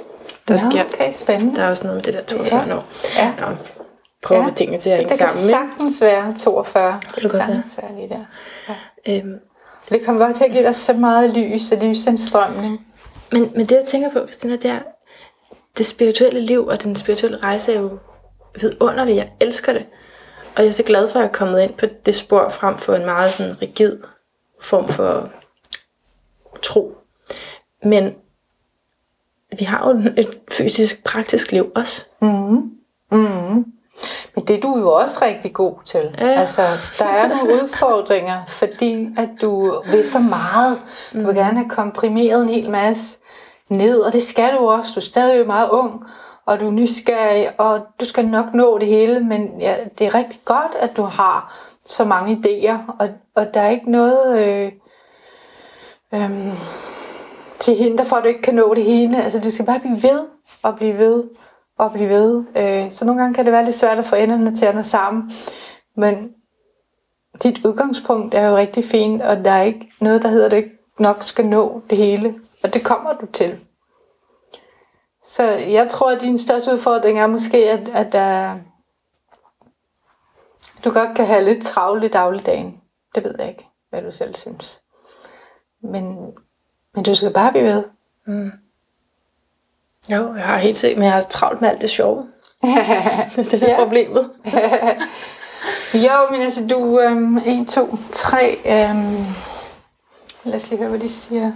der Nå, sker. okay, spændende. Der er også noget med det der 42 Ja. år. Ja. Nå, prøv at få tingene til at hænge det kan sammen. sagtens være 42. Det kan sagtens være lige der. Ja. Øhm, det kommer bare til at give dig så meget lys og livsindstrømning. men, men det jeg tænker på, Christina, det er, det spirituelle liv og den spirituelle rejse er jo vidunderligt. Jeg elsker det. Og jeg er så glad for, at jeg er kommet ind på det spor frem for en meget sådan rigid form for tro. Men vi har jo et fysisk, praktisk liv også. Men det er du jo også rigtig god til. Ja. Altså, der er nogle udfordringer, fordi at du vil så meget. Du vil gerne have komprimeret en hel masse ned, og det skal du også. Du er stadig meget ung, og du er nysgerrig, og du skal nok nå det hele, men ja, det er rigtig godt, at du har så mange idéer, og, og der er ikke noget øh, øh, til hinder for, at du ikke kan nå det hele. Altså, du skal bare blive ved, og blive ved, at blive ved. Øh, så nogle gange kan det være lidt svært at få enderne til at nå sammen, men dit udgangspunkt er jo rigtig fint, og der er ikke noget, der hedder, at du ikke nok skal nå det hele, og det kommer du til. Så jeg tror, at din største udfordring er måske, at, at der, du godt kan have lidt travlt i dagligdagen. Det ved jeg ikke, hvad du selv synes. Men, men du skal bare blive ved. Mm. Jo, jeg har helt sikkert, men jeg har travlt med alt det sjove. det er det, der Ja. problemet. Jo, men altså du, øhm, 1, 2, 3, øhm, lad os lige høre, hvad de siger.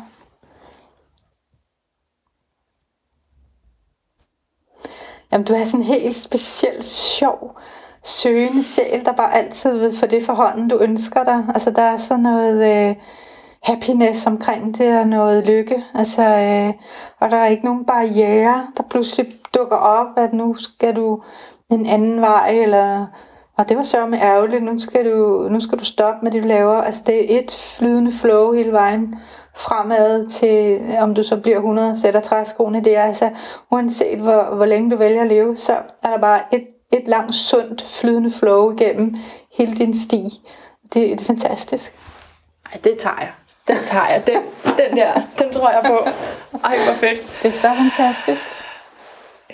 Jamen, du er sådan en helt specielt sjov, søgende sjæl, der bare altid vil få det for hånden, du ønsker dig. Altså, der er sådan noget øh, happiness omkring det, og noget lykke. Altså, øh, og der er ikke nogen barriere, der pludselig dukker op, at nu skal du en anden vej, eller og det var sørme ærgerligt, nu skal, du, nu skal du stoppe med det, du laver. Altså det er et flydende flow hele vejen fremad til, om du så bliver 100, sætter træskoene er Altså uanset hvor, hvor længe du vælger at leve, så er der bare et, et langt, sundt, flydende flow igennem hele din sti. Det, det er fantastisk. Ej, det tager jeg. Den tager jeg. Den, den der, den tror jeg på. Ej, hvor fedt. Det er så fantastisk.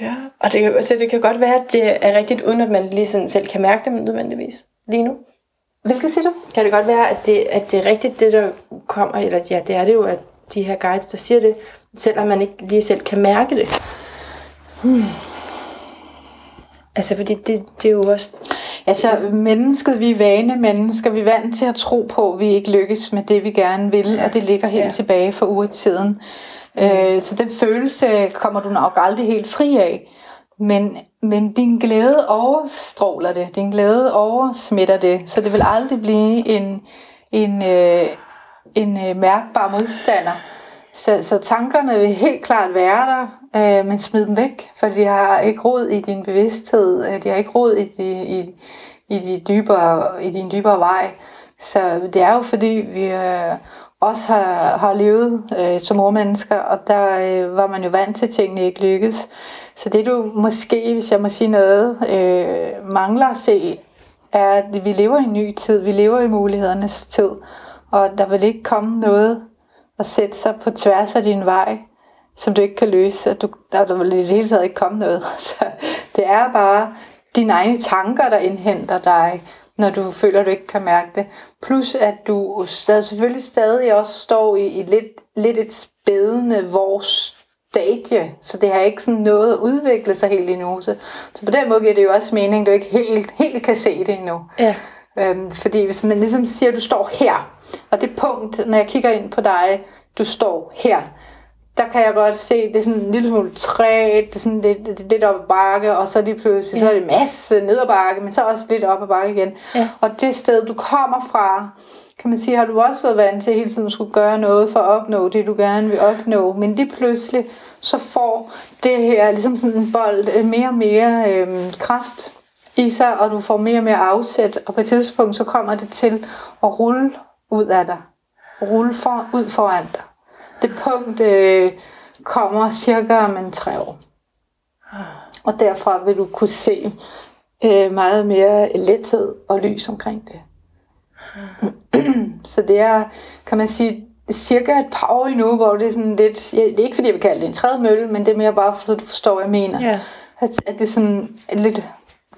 Ja. Og det, altså, det kan godt være, at det er rigtigt, uden at man lige sådan selv kan mærke det nødvendigvis. Lige nu. Hvilket siger du? Kan det godt være, at det, at det er rigtigt, det der kommer, eller ja, det er det jo, at de her guides, der siger det, selvom man ikke lige selv kan mærke det. Hmm. Altså, fordi det, det er jo også... Altså, mennesket, vi er vane mennesker, vi er vant til at tro på, at vi ikke lykkes med det, vi gerne vil, og det ligger helt Ja. tilbage fra urtiden. Mm. Øh, så den følelse kommer du nok aldrig helt fri af. Men, men din glæde overstråler det, din glæde oversmitter det, så det vil aldrig blive en, en, øh, en øh, mærkbar modstander. Så, så tankerne vil helt klart være der, øh, men smid dem væk, for de har ikke rod i din bevidsthed, øh, de har ikke rod i, de, i, i, de dybere, i din dybere vej. Så det er jo fordi, vi øh, også har, har levet øh, som urmennesker, og der øh, var man jo vant til, at tingene ikke lykkedes. Så det du måske, hvis jeg må sige noget, øh, mangler at se, er, at vi lever i en ny tid, vi lever i mulighedernes tid, og der vil ikke komme noget at sætte sig på tværs af din vej, som du ikke kan løse. Du, der, der vil i det hele taget ikke komme noget. Så det er bare dine egne tanker, der indhenter dig, når du føler, at du ikke kan mærke det. Plus at du selvfølgelig stadig også står i, i lidt, lidt et spædende vores stadie, så det har ikke sådan noget at udvikle sig helt endnu. Så, så på den måde giver det jo også mening, at du ikke helt, helt kan se det endnu. Ja. Øhm, fordi hvis man ligesom siger, at du står her, og det punkt, når jeg kigger ind på dig, du står her, der kan jeg godt se, det er sådan en lille smule træt, det er sådan lidt, lidt, lidt op ad bakke, og så lige pludselig, ja. så er det masse ned ad bakke, men så også lidt op ad bakke igen. Ja. Og det sted, du kommer fra, kan man sige, har du også været vant til hele tiden at skulle gøre noget for at opnå det, du gerne vil opnå. Men det pludselig, så får det her, ligesom sådan en bold, øh, mere og mere øhm, kraft i sig, og du får mere og mere afsæt, og på et tidspunkt, så kommer det til at rulle ud af dig. Rulle for, ud foran dig. Det punkt øh, kommer cirka om en tre år. Og derfra vil du kunne se øh, meget mere lethed og lys omkring det. Så det er, kan man sige, cirka et par år endnu, hvor det er sådan lidt, ja, det er ikke fordi jeg vil kalde det en tredje men det er mere bare, så du forstår, hvad jeg mener. Ja. At, at det sådan lidt,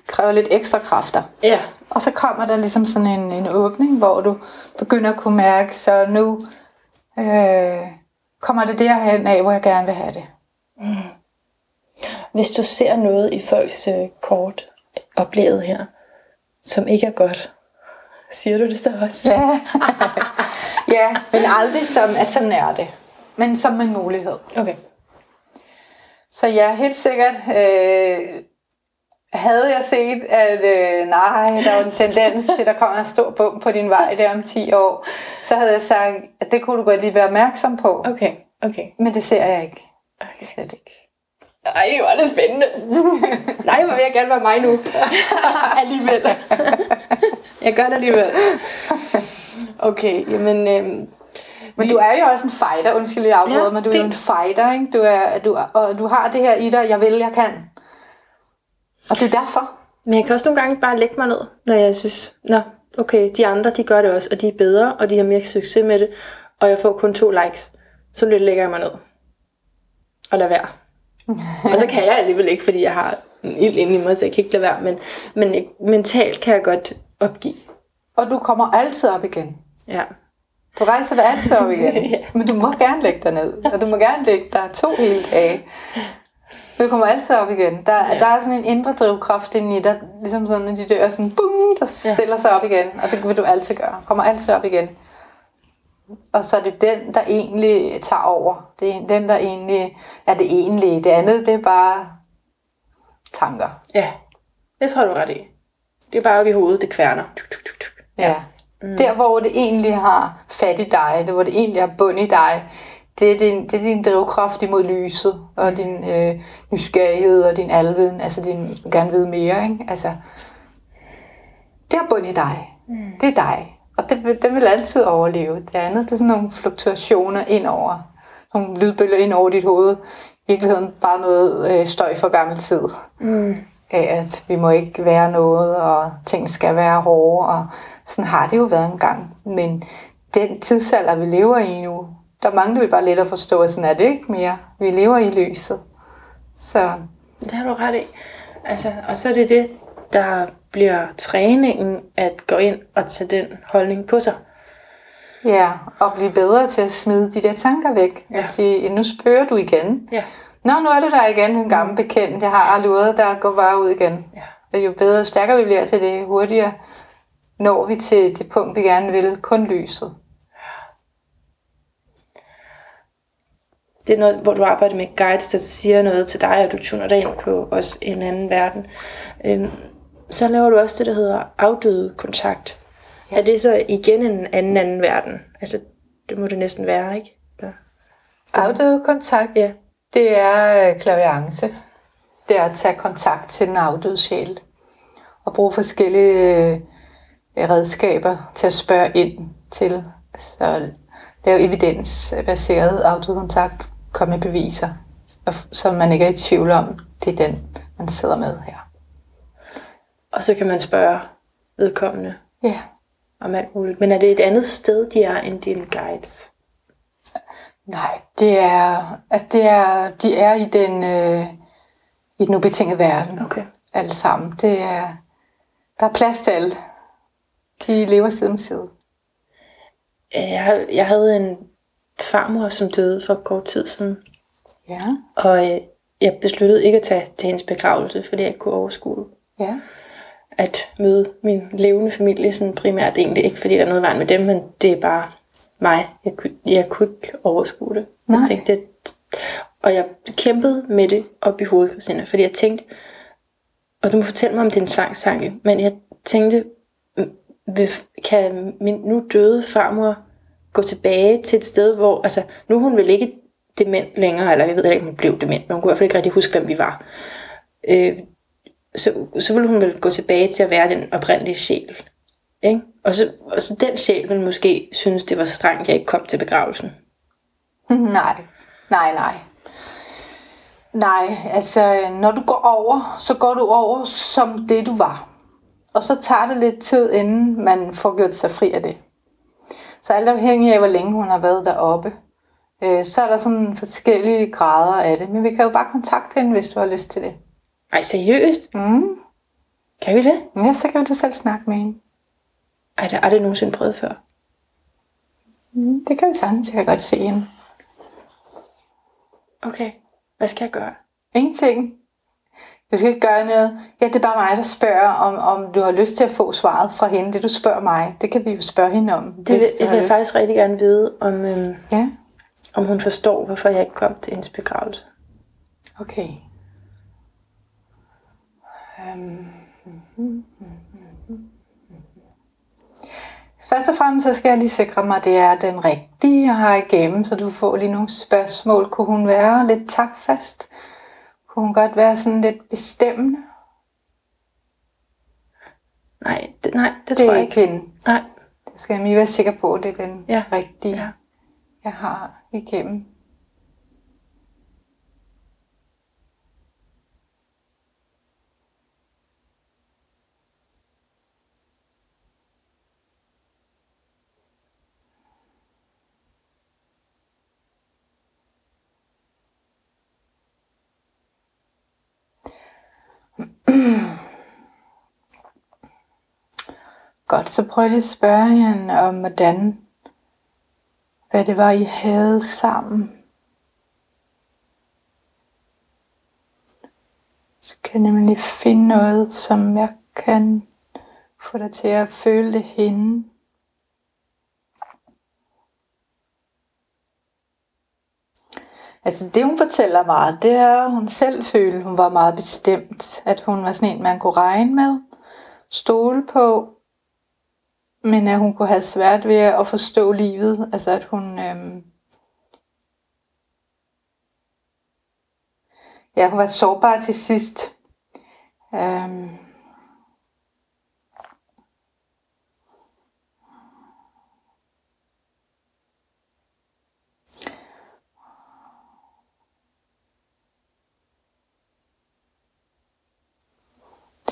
kræver lidt ekstra kræfter. Ja. Og så kommer der ligesom sådan en, en åbning, hvor du begynder at kunne mærke, så nu øh, kommer det derhen af, hvor jeg gerne vil have det. Hvis du ser noget i folks øh, kort oplevet her, som ikke er godt, siger du det så også? Ja, ja men aldrig som, at sådan er det. Men som en mulighed. Okay. Så ja, helt sikkert øh, havde jeg set, at øh, nej, der var en tendens til, at der kommer en stor bum på din vej der om 10 år, så havde jeg sagt, at det kunne du godt lige være opmærksom på. Okay, okay. Men det ser jeg ikke. Okay. Slet ikke. Ej, hvor er det spændende. Nej, hvor vil jeg gerne være mig nu. alligevel. jeg gør det alligevel. Okay, jamen... Øhm, Men du er jo også en fighter, undskyld jeg afbryder, Ja, men du er jo en fighter, ikke? Du er, du, og du har det her i dig, jeg vil, jeg kan. Og det er derfor. Men jeg kan også nogle gange bare lægge mig ned, når jeg synes, nå, okay, de andre, de gør det også, og de er bedre, og de har mere succes med det, og jeg får kun to likes. Så lidt lægger jeg mig ned. Og lad være. og så kan jeg alligevel ikke, fordi jeg har en ild inde i mig, så jeg kan ikke lade være. Men, men jeg- mentalt kan jeg godt opgive. Og du kommer altid op igen. Ja. Du rejser dig altid op igen. Ja. Men du må gerne lægge dig ned. Og du må gerne lægge dig to hele dage. Du kommer altid op igen. Der, ja. der er sådan en indre drivkraft inde i dig. Ligesom sådan, at de dør sådan, bum, der stiller sig op igen. Og det vil du altid gøre. Kommer altid op igen. Og så er det den, der egentlig tager over. Det er den, der egentlig er det egentlige. Det andet, det er bare tanker. Ja, det tror du ret i. Det er bare oppe i hovedet, det kværner. Tuk, tuk, tuk, tuk. Ja. Mm. Der, hvor det egentlig har fat i dig, der hvor det egentlig har bund i dig, det er din, det er din drivkraft imod lyset, og din øh, nysgerrighed, og din alviden, altså din gerne vide mere, ikke? Altså, det har bund i dig. Mm. Det er dig. Og det, vil- det vil altid overleve. Det andet, det er sådan nogle fluktuationer ind over, nogle lydbølger ind over dit hoved. I virkeligheden bare noget øh, støj for gammel tid Mm. af, at vi må ikke være noget, og ting skal være hårde, og sådan har det jo været engang. Men den tidsalder, vi lever i nu, der mangler vi bare lidt at forstå, at sådan er det ikke mere. Vi lever i lyset. Så Det har du ret i. Altså, og så er det det, der bliver træningen at gå ind og tage den holdning på sig. ja, og blive bedre til at smide de der tanker væk. Ja. Ja. Og sige, nu spørger du igen. Ja. Nå, nu er du der igen, en gammel bekendt. Jeg har luret, der går bare ud igen. Ja. Og jo bedre og stærkere vi bliver til det, hurtigere når vi til det punkt, vi gerne vil. Kun lyset. Det er noget, hvor du arbejder med guides, der siger noget til dig, og du tuner dig ind på også en anden verden. Øhm, så laver du også det, der hedder afdøde kontakt. Ja. Er det så igen en anden anden verden? Altså, det må det næsten være, ikke? Ja. Afdøde kontakt, Ja. det er øh, klaviance. Det er at tage kontakt til den afdøde sjæl. Og bruge forskellige øh, redskaber til at spørge ind til. Så lave evidensbaseret afdøde kontakt. Komme med beviser, så man ikke er i tvivl om, det er den, man sidder med her. Og så kan man spørge vedkommende Ja. om alt muligt. Men er det et andet sted, de er, end dine guides? Nej, det er, at det er, de er i den, øh, i den ubetingede verden. Okay. alle sammen. Det er, der er plads til alle. De lever side om side. Jeg, jeg havde en farmor, som døde for kort tid siden. Ja, Og øh, jeg besluttede ikke at tage til hendes begravelse, fordi jeg ikke kunne overskue ja. at møde min levende familie, sådan primært egentlig ikke, fordi der er noget vejen med dem, men det er bare mig. Jeg kunne, jeg kunne ikke overskue det. Nej. Jeg tænkte, det, og jeg kæmpede med det op i hovedet, Christina, fordi jeg tænkte, og du må fortælle mig, om det er en tvangstanke, men jeg tænkte, vil- kan min nu døde farmor gå tilbage til et sted, hvor, altså, nu er hun vel ikke dement længere, eller jeg ved ikke, om hun blev dement, men hun kunne i hvert fald ikke rigtig huske, hvem vi var. Øh, så, så ville hun vel gå tilbage til at være den oprindelige sjæl. Ikke? Og, så, og så den sjæl ville måske synes, det var strengt, at jeg ikke kom til begravelsen. Nej, nej, nej. Nej, altså når du går over, så går du over som det du var. Og så tager det lidt tid, inden man får gjort sig fri af det. Så alt afhængig af, hvor længe hun har været deroppe, øh, så er der sådan forskellige grader af det. Men vi kan jo bare kontakte hende, hvis du har lyst til det. Ej, seriøst? Mm. Kan vi det? Ja, så kan du selv snakke med hende. Ej, det har aldrig nogensinde prøvet før. Mm, det kan vi sagtens. Jeg kan godt se hende. Okay. Hvad skal jeg gøre? Ingenting. Du skal ikke gøre noget. Ja, det er bare mig, der spørger, om, om du har lyst til at få svaret fra hende. Det du spørger mig, det kan vi jo spørge hende om. Det vil, jeg vil faktisk rigtig gerne vide, om, øhm, Ja, om hun forstår, hvorfor jeg ikke kom til hendes begravelse. okay. Um, Først og fremmest så skal jeg lige sikre mig, at det er den rigtige, jeg har igennem, så du får lige nogle spørgsmål. Kunne hun være lidt takfast? Kunne hun godt være sådan lidt bestemmende? Nej, det, nej, det, Det tror jeg ikke hende. Nej. Det skal jeg lige være sikker på, at det er den Ja. rigtige, Ja. jeg har igennem. Godt, så prøv lige at spørge hende om, hvordan, hvad det var, I havde sammen. Så kan jeg nemlig finde noget, som jeg kan få dig til at føle det hende. Altså det hun fortæller meget, det er, at hun selv følte, hun var meget bestemt. At hun var sådan en, man kunne regne med, stole på, men at hun kunne have svært ved at forstå livet. Altså at hun... Øhm, ja, hun var sårbar til sidst. Øhm,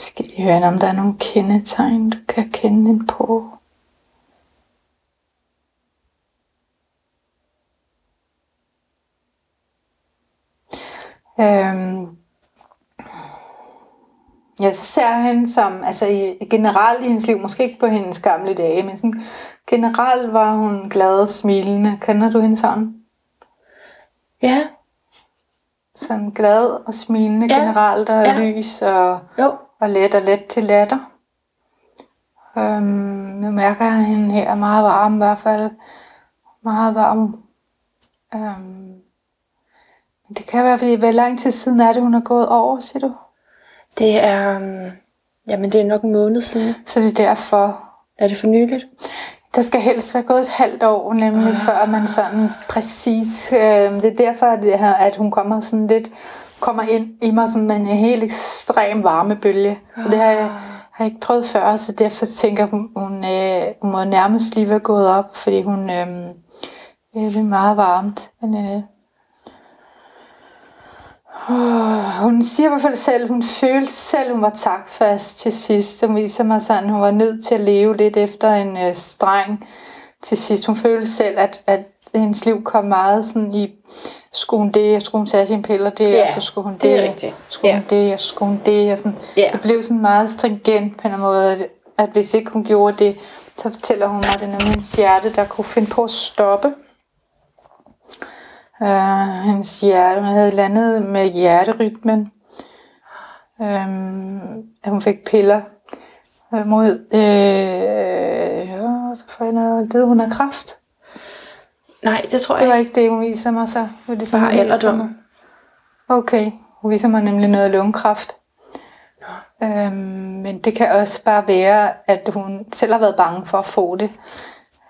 skal lige høre, om der er nogle kendetegn, du kan kende den på. Øhm, jeg ser hende som, altså i, generelt i hendes liv, måske ikke på hendes gamle dage, men sådan, generelt var hun glad og smilende. Kender du hende sådan? Ja, Sådan glad og smilende Ja. generelt, og ja. lys og, jo. Og let og let til latter. Øhm, jeg mærker, at hende her er meget varm i hvert fald. Meget varm. Øhm, men det kan være, fordi hvor lang tid siden er det, hun er gået over, siger du? Det er, um, jamen det er nok en måned siden. Så det er derfor. Er det for nyligt? Der skal helst være gået et halvt år, nemlig ah. før man sådan præcis... Øh, det er derfor, at, det her, at hun kommer sådan lidt kommer ind i mig som en helt ekstrem varmebølge. Og det har jeg, har jeg ikke prøvet før, så derfor tænker jeg, hun, hun, øh, hun må nærmest lige være gået op, fordi hun øh, ja, det er meget varmt. Men, øh, hun siger i hvert fald selv, hun følte selv, hun var takfast til sidst. Hun viser mig sådan, hun var nødt til at leve lidt efter en øh, streng til sidst. Hun følte selv, at, at hendes liv kom meget sådan i, skulle hun det, og skulle hun tage sine piller det, Ja, og så skulle hun det, det er rigtigt. skulle Ja. hun det, og så skulle hun det. Og sådan. Ja. Det blev sådan meget stringent på en måde, at, at hvis ikke hun gjorde det, så fortæller hun mig, at det er hendes hjerte, der kunne finde på at stoppe. Uh, hendes hjerte, hun havde landet med hjerterytmen. Um, at hun fik piller øh, mod, øh, ja, så får jeg noget, døde hun af kræft. Nej, det tror Det jeg var ikke. det, hun viser mig så. Det var ligesom Bare alderdom. Okay, hun viser mig nemlig noget lungekræft. Øhm, men det kan også bare være, at hun selv har været bange for at få det.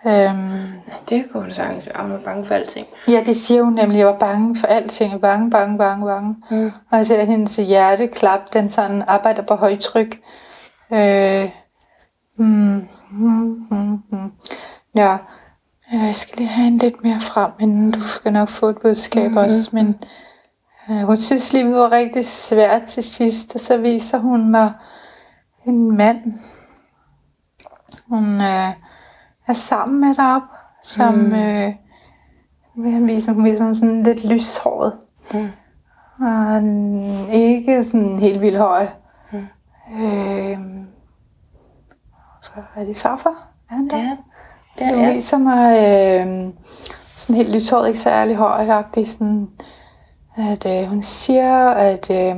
Øhm, Det kunne hun sagtens være. Hun er bange for alting. ja, det siger hun nemlig. Jeg var bange for alting. Jeg var Bange, bange, bange, bange. Mm. Og jeg ser hendes hjerteklap, den sådan arbejder på højtryk. Øh, mm, mm, mm, mm. Ja, jeg skal lige have en lidt mere frem, men du skal nok få et budskab mm-hmm. også. Men øh, hun synes livet var rigtig svært til sidst, og så viser hun mig en mand. Hun øh, er sammen med derop. som mm. øh, han viser, hun viser mig sådan lidt lyshåret. Mm. Og ikke sådan helt vildt høj. Mm. Øh, så er det farfar? Er han der? Ja, det er, hun viser mig øh, sådan helt lyshåret, ikke særlig højagtig, sådan, at øh, hun siger, at øh,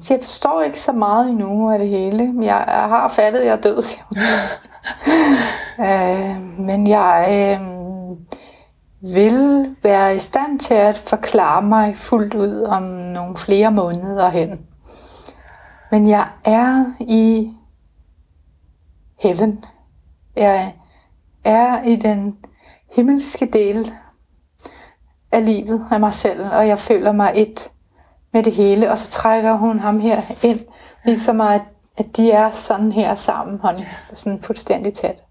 så jeg forstår ikke så meget endnu af det hele. Jeg, jeg har fattet, at jeg er død, siger hun. øh, men jeg øh, vil være i stand til at forklare mig fuldt ud om nogle flere måneder hen. Men jeg er i heaven. Jeg er i den himmelske del af livet af mig selv, og jeg føler mig et med det hele, og så trækker hun ham her ind, viser mig, at, at de er sådan her sammen, hånd, sådan fuldstændig tæt.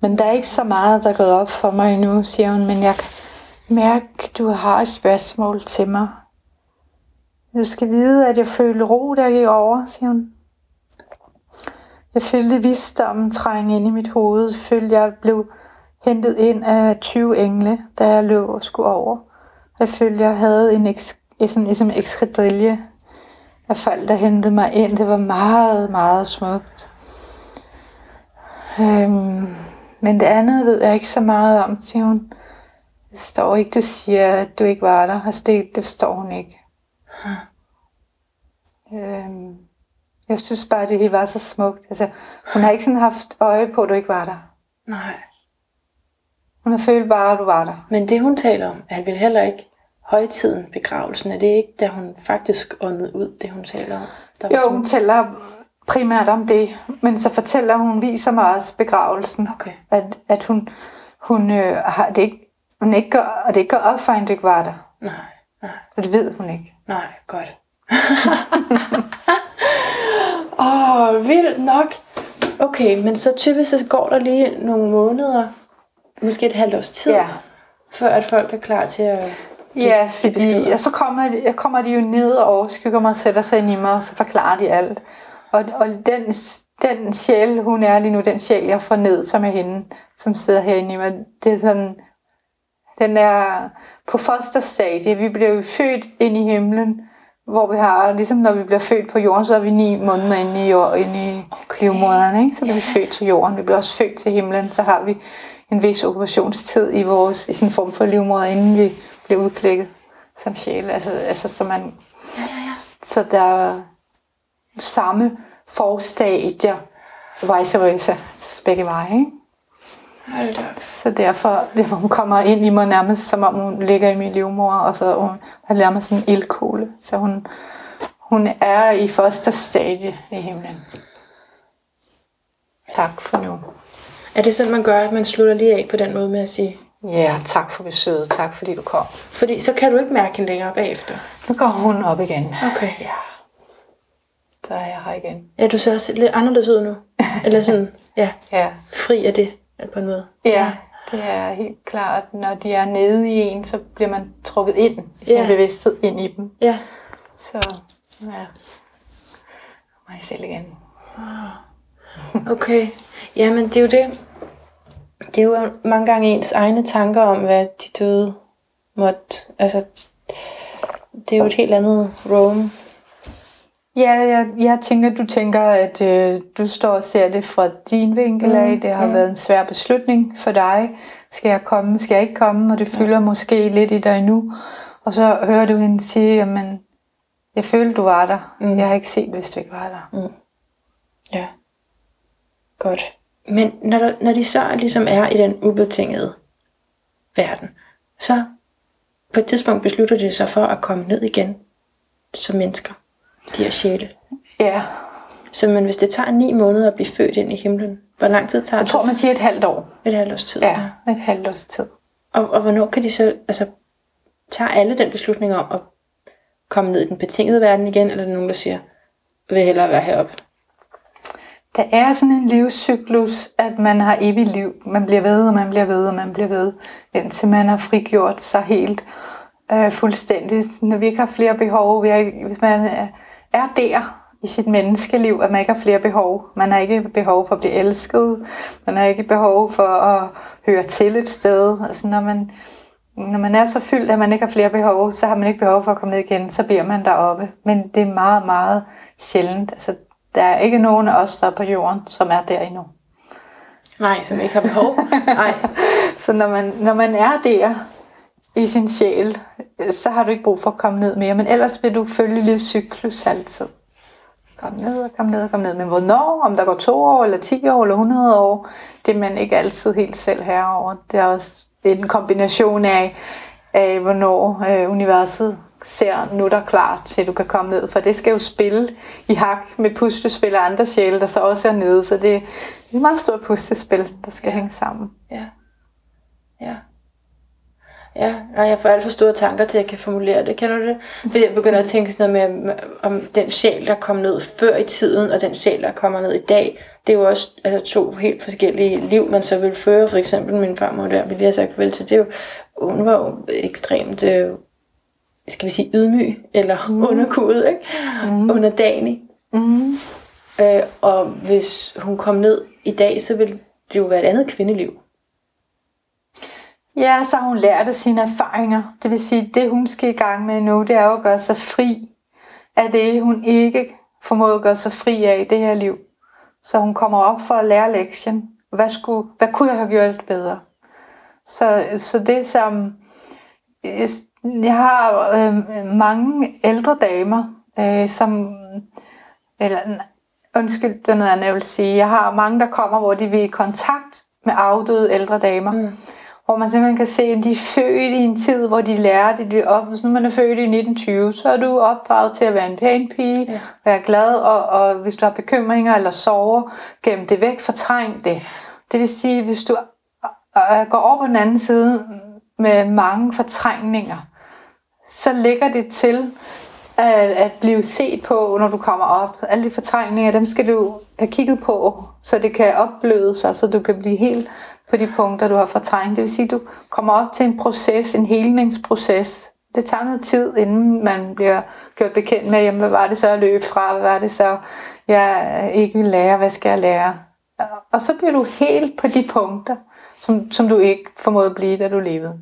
Men der er ikke så meget, der er gået op for mig endnu, siger hun, men jeg kan mærke, du har et spørgsmål til mig. Du skal vide, at jeg følte ro, der gik over, siger hun. Jeg følte visdommen trænge ind i mit hoved. Jeg følte, jeg blev hentet ind af 20 engle, da jeg løb og skulle over. Jeg følte, jeg havde en, eks- sådan, ligesom ekskredrille af folk, der hentede mig ind. Det var meget, meget smukt. Øhm, men det andet ved jeg ikke så meget om, siger hun. Det står ikke, du siger, at du ikke var der. Altså det, det forstår hun ikke. Øhm, jeg synes bare, det var så smukt. Altså, hun har ikke sådan haft øje på, at du ikke var der. Nej. Hun har følt bare, at du var der. Men det hun taler om, er vel heller ikke højtiden, begravelsen. Er det ikke, da hun faktisk åndede ud, det hun taler om? Der var Jo, sådan- hun taler primært om det, men så fortæller hun, viser mig også begravelsen. Okay. At, at hun, hun øh, har det ikke, hun ikke gør, og det ikke går op for hende, du ikke var der. Nej, nej, Og det ved hun ikke. nej, godt. Åh, oh, vildt nok. Okay, men så typisk så går der lige nogle måneder, måske et halvt års tid, Ja. før at folk er klar til at... Ja, fordi og så kommer de, kommer de jo ned og overskygger mig og sætter sig ind i mig, og så forklarer de alt. Og, og den, den sjæl, hun er lige nu, den sjæl, jeg får ned, som er hende, som sidder herinde i mig, det er sådan, den er på fosterstadie. Vi bliver jo født ind i himlen, hvor vi har, ligesom når vi bliver født på jorden, så er vi ni måneder inde i, jord, inde i okay. livmoderen, ikke? så bliver vi født til jorden. Vi bliver også født til himlen, så har vi en vis okkupationstid i vores, i en form for livmoder, inden vi bliver udklækket som sjæl. Altså, altså så man, ja, ja, ja. så der er samme forstadier, vice versa, begge veje, ikke? Hold da. Så derfor, derfor hun kommer ind i mig nærmest, som om hun ligger i min livmor, og så hun har nærmest sådan en ildkugle. Så hun, hun er i første stadie i himlen. Tak for nu. Er det sådan, man gør, at man slutter lige af på den måde med at sige, Ja, tak for besøget. Tak fordi du kom. fordi så kan du ikke mærke hende længere bagefter. Nu går hun op igen. Okay. Ja. Så er jeg her igen. Ja, du ser også lidt anderledes ud nu. Eller sådan, ja, Ja. fri af det på en måde. Ja, det er helt klart. Når de er nede i en, så bliver man trukket ind i sin Ja. bevidsthed ind i dem. Ja, Så ja, mig selv igen. okay. Jamen, det er jo det. Det er jo mange gange ens egne tanker om, hvad de døde måtte... Altså, det er jo et helt andet Rome. Ja, jeg, jeg tænker, du tænker, at øh, du står og ser det fra din vinkel af. Mm, Det har været en svær beslutning for dig. Skal jeg komme? Skal jeg ikke komme? Og det fylder måske lidt i dig nu. Og så hører du hende sige, jamen, jeg følte, du var der. Mm. Jeg har ikke set, hvis du ikke var der. Ja. Godt. Men når, der, når de så ligesom er i den ubetingede verden, så på et tidspunkt beslutter de sig for at komme ned igen som mennesker. De her sjæle. Ja, Så men hvis det tager ni måneder at blive født ind i himlen, hvor lang tid tager jeg tror, man siger et halvt år. Et halvt års tid. Ja, et halvt års tid. Og, og hvornår kan de så, altså, tager alle den beslutning om at komme ned i den betingede verden igen, eller er der nogen, der siger, vil hellere være heroppe? Der er sådan en livscyklus, at man har evigt liv. Man bliver ved, og man bliver ved, og man bliver ved, indtil man har frigjort sig helt øh, fuldstændigt. Når vi ikke har flere behov, vi er, hvis man er, er der, i sit menneskeliv, at man ikke har flere behov. Man har ikke behov for at blive elsket. Man har ikke behov for at høre til et sted. Altså når man, når man er så fyldt, at man ikke har flere behov, så har man ikke behov for at komme ned igen. Så bliver man deroppe. Men det er meget, meget sjældent. Altså, der er ikke nogen af os, der er på jorden, som er der endnu. Nej, som ikke har behov. Nej. så når man, når man er der i sin sjæl, så har du ikke brug for at komme ned mere. Men ellers vil du følge livscyklus altid. Kom ned og kom ned og kom ned. Men hvornår, om der går to år, eller 10 år, eller 100 år, det er man ikke altid helt selv herover. Det er også en kombination af, af hvornår øh, universet ser, nu er der klar til, at du kan komme ned. For det skal jo spille i hak med puslespil og andre sjæle, der så også er nede. Så det er et meget stort puslespil, der skal ja. hænge sammen. Ja. Ja. Ja, og jeg får alt for store tanker til, at jeg kan formulere det. Kender du det? Fordi jeg begynder at tænke sådan noget med, om den sjæl, der kom ned før i tiden, og den sjæl, der kommer ned i dag. Det er jo også altså, to helt forskellige liv, man så vil føre. For eksempel min farmor der, vi lige har sagt farvel til, det er jo, hun var jo ekstremt, øh, skal vi sige, ydmyg, eller mm. underkudet, ikke? Mm. Underdanig. Mm. Øh, og hvis hun kom ned i dag, så ville det jo være et andet kvindeliv. Ja, så har hun lært af sine erfaringer. Det vil sige, det hun skal i gang med nu, det er jo at gøre sig fri af det, hun ikke formåede at gøre sig fri af i det her liv. Så hun kommer op for at lære lektien. Hvad, skulle, hvad kunne jeg have gjort bedre? Så, så det som... Øh, jeg har øh, mange ældre damer, øh, som... Eller, undskyld, det er noget andet, jeg vil sige. Jeg har mange, der kommer, hvor de vil i kontakt med afdøde ældre damer. Mm hvor man simpelthen kan se, at de er født i en tid, hvor de lærte det op. Hvis nu man er født i 1920, så er du opdraget til at være en pæn pige, ja. være glad, og, og hvis du har bekymringer eller sover, gem det væk, fortræng det. Det vil sige, hvis du øh, går over på den anden side med mange fortrængninger, så ligger det til at, at blive set på, når du kommer op. Alle de fortrængninger, dem skal du have kigget på, så det kan opbløde sig, så du kan blive helt på de punkter, du har fortrængt. Det vil sige, at du kommer op til en proces, en helningsproces. Det tager noget tid, inden man bliver gjort bekendt med, jamen, hvad var det så at løbe fra, hvad var det så, jeg ikke vil lære, hvad skal jeg lære? Og så bliver du helt på de punkter, som, som du ikke formåede at blive, da du levede.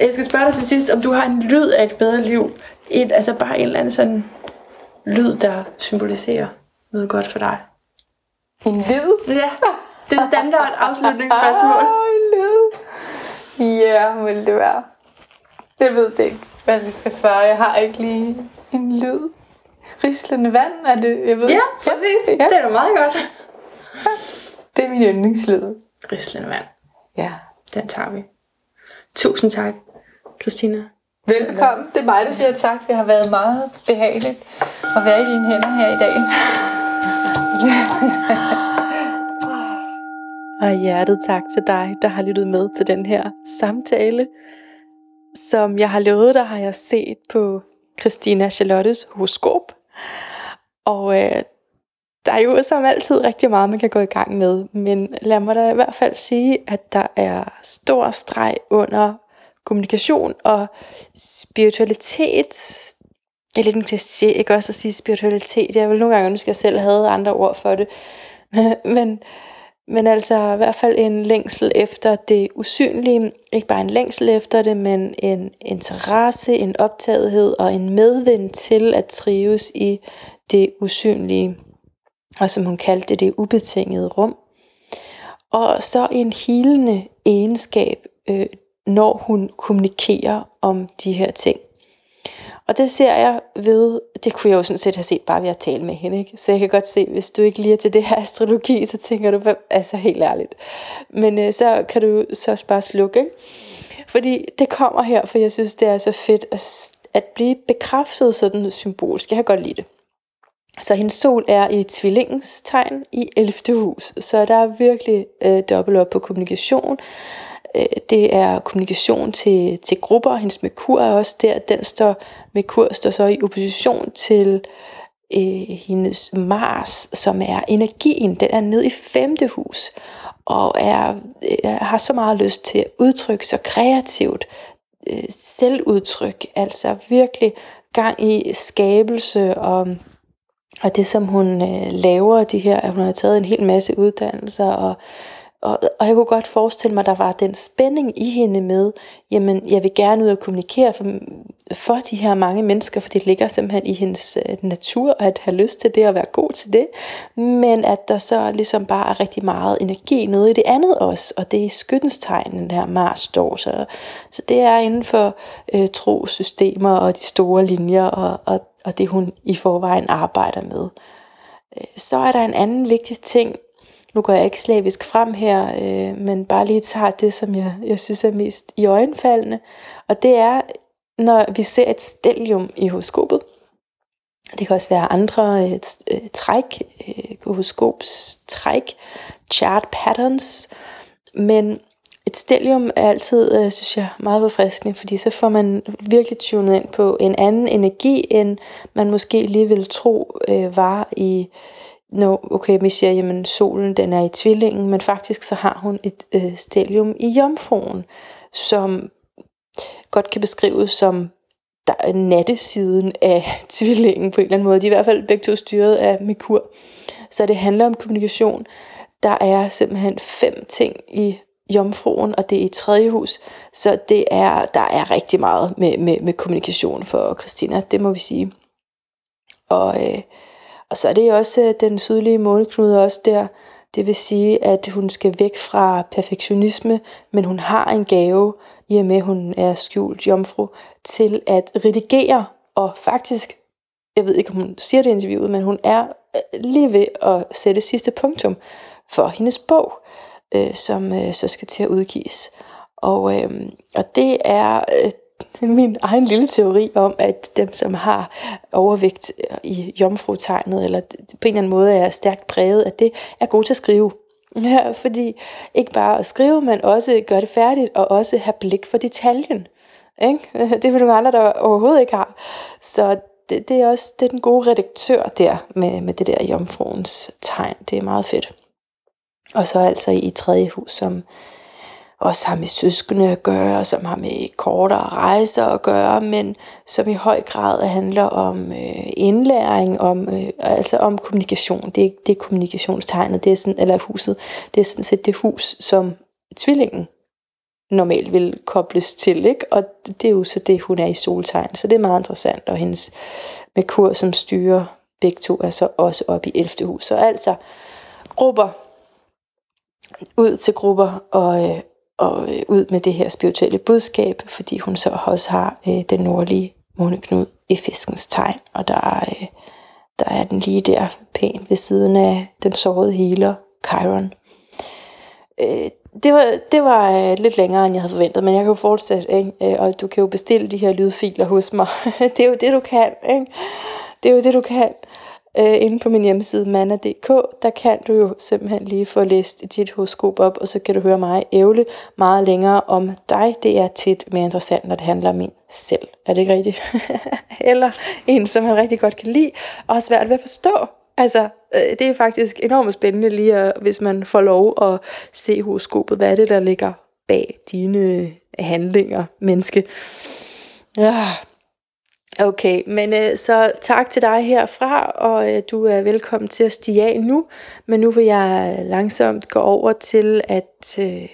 Jeg skal spørge dig til sidst, om du har en lyd af et bedre liv. Et, altså bare en eller anden sådan lyd, der symboliserer noget godt for dig. En lyd? Ja. Det er standard afslutningsspørgsmål. Ja, må det være. Det ved det ikke, hvad vi skal svare. Jeg har ikke lige en lyd. Rislende vand er det, jeg ved. Ja, præcis. Ja. Det er meget godt. Det er min yndlingslyd. Rislende vand. Ja. Den tager vi. Tusind tak, Christina. Velkommen. Det er mig, der siger tak. Det har været meget behageligt at være i dine hænder her i dag. Og hjertet tak til dig, der har lyttet med til den her samtale. Som jeg har lovet dig, har jeg set på Christina Charlottes horoskop. Og øh, der er jo som altid rigtig meget, man kan gå i gang med. Men lad mig da i hvert fald sige, at der er stor streg under kommunikation og spiritualitet. Jeg er lidt en kliché, ikke også at sige spiritualitet. Jeg vil nogle gange ønske, at jeg selv havde andre ord for det. Men men altså i hvert fald en længsel efter det usynlige. Ikke bare en længsel efter det, men en interesse, en optagethed og en medvind til at trives i det usynlige. Og som hun kaldte det, det ubetingede rum. Og så en hilende egenskab, øh, når hun kommunikerer om de her ting. Og det ser jeg ved, det kunne jeg jo sådan set have set bare ved at tale med hende. Ikke? Så jeg kan godt se, hvis du ikke lige er til det her astrologi, så tænker du, altså helt ærligt. Men øh, så kan du så også bare slukke. Ikke? Fordi det kommer her, for jeg synes, det er så fedt at, at blive bekræftet sådan symbolsk. Jeg kan godt lide det. Så hendes sol er i tvillingens tegn i 11. hus, så der er virkelig øh, dobbelt op på kommunikation. Øh, det er kommunikation til, til grupper. Hendes Merkur er også der. Den står, Merkur står så i opposition til øh, hendes Mars, som er energien. Den er nede i femte hus og er, er, har så meget lyst til at udtrykke sig kreativt, øh, selvudtryk, altså virkelig gang i skabelse og og det som hun øh, laver, de her, at hun har taget en hel masse uddannelser, og, og, og jeg kunne godt forestille mig, at der var den spænding i hende med, jamen jeg vil gerne ud og kommunikere for, for de her mange mennesker, for det ligger simpelthen i hendes øh, natur at have lyst til det og være god til det, men at der så ligesom bare er rigtig meget energi nede i det andet også, og det er skyttens tegn, den her Mars står, så, så det er inden for øh, trosystemer og de store linjer, og, og, og det hun i forvejen arbejder med. Øh, så er der en anden vigtig ting, nu går jeg ikke slavisk frem her, øh, men bare lige tager det, som jeg, jeg synes er mest i øjenfaldende. Og det er, når vi ser et stellium i horoskopet. Det kan også være andre øh, øh, træk, øh, horoskopstræk, chart patterns. Men et stellium er altid, øh, synes jeg, meget forfriskende, fordi så får man virkelig tunet ind på en anden energi, end man måske lige vil tro øh, var i når okay, vi siger, jamen solen den er i tvillingen, men faktisk så har hun et øh, stelium i jomfruen, som godt kan beskrives som der er nattesiden af tvillingen på en eller anden måde. De er i hvert fald begge to styret af Merkur. Så det handler om kommunikation. Der er simpelthen fem ting i jomfruen, og det er i tredje hus. Så det er, der er rigtig meget med, med, med kommunikation for Christina, det må vi sige. Og øh, og så er det også øh, den sydlige måneknude også der. Det vil sige, at hun skal væk fra perfektionisme, men hun har en gave, i og med at hun er skjult jomfru, til at redigere. Og faktisk, jeg ved ikke om hun siger det i interviewet, men hun er øh, lige ved at sætte sidste punktum for hendes bog, øh, som øh, så skal til at udgives. Og, øh, og det er øh, min egen lille teori om, at dem, som har overvægt i jomfrutegnet, eller på en eller anden måde er stærkt præget, at det er gode til at skrive. Ja, fordi ikke bare at skrive, men også gøre det færdigt, og også have blik for detaljen. Ikke? Det er nogle andre, der overhovedet ikke har. Så det, det er også det er den gode redaktør der, med, med det der jomfruens tegn. Det er meget fedt. Og så altså i tredje hus, som også har med søskende at gøre, som har med kortere rejser at gøre, men som i høj grad handler om øh, indlæring, om, øh, altså om kommunikation. Det er, det er kommunikationstegnet, det er sådan, eller huset, det er sådan set det hus, som tvillingen normalt vil kobles til, ikke? og det er jo så det, hun er i soltegn, så det er meget interessant, og hendes Merkur, som styrer begge to, er så også op i 11. hus. Så altså grupper, ud til grupper og, øh, og øh, ud med det her spirituelle budskab, fordi hun så også har øh, den nordlige måneknud i fiskens tegn, og der er, øh, der er den lige der pænt ved siden af den sårede healer, Chiron. Øh, det var, det var øh, lidt længere, end jeg havde forventet, men jeg kan jo fortsætte, ikke? Øh, og du kan jo bestille de her lydfiler hos mig. det er jo det, du kan. Ikke? Det er jo det, du kan øh, inde på min hjemmeside manna.dk, der kan du jo simpelthen lige få læst dit horoskop op, og så kan du høre mig ævle meget længere om dig. Det er tit mere interessant, når det handler om en selv. Er det ikke rigtigt? Eller en, som man rigtig godt kan lide, og har svært ved at forstå. Altså, øh, det er faktisk enormt spændende lige, at, hvis man får lov at se horoskopet. Hvad er det, der ligger bag dine handlinger, menneske? Ja, Okay, men øh, så tak til dig herfra, og øh, du er velkommen til at stige af nu. Men nu vil jeg langsomt gå over til at øh,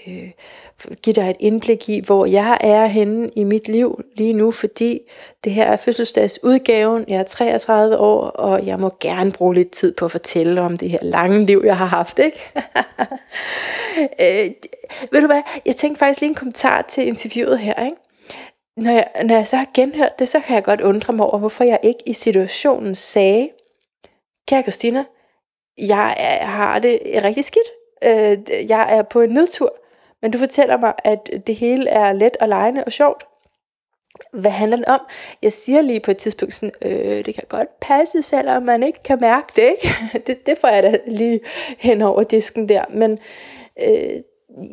give dig et indblik i, hvor jeg er henne i mit liv lige nu, fordi det her er fødselsdagsudgaven. Jeg er 33 år, og jeg må gerne bruge lidt tid på at fortælle om det her lange liv, jeg har haft. Ikke? øh, ved du hvad, jeg tænkte faktisk lige en kommentar til interviewet her. Ikke? Når jeg, når jeg så har genhørt det, så kan jeg godt undre mig over, hvorfor jeg ikke i situationen sagde, kære Christina, jeg har det rigtig skidt. Øh, jeg er på en nedtur, men du fortæller mig, at det hele er let og lejende og sjovt. Hvad handler det om? Jeg siger lige på et tidspunkt sådan, øh, det kan godt passe, selvom man ikke kan mærke det, ikke? det, det får jeg da lige hen over disken der. Men øh,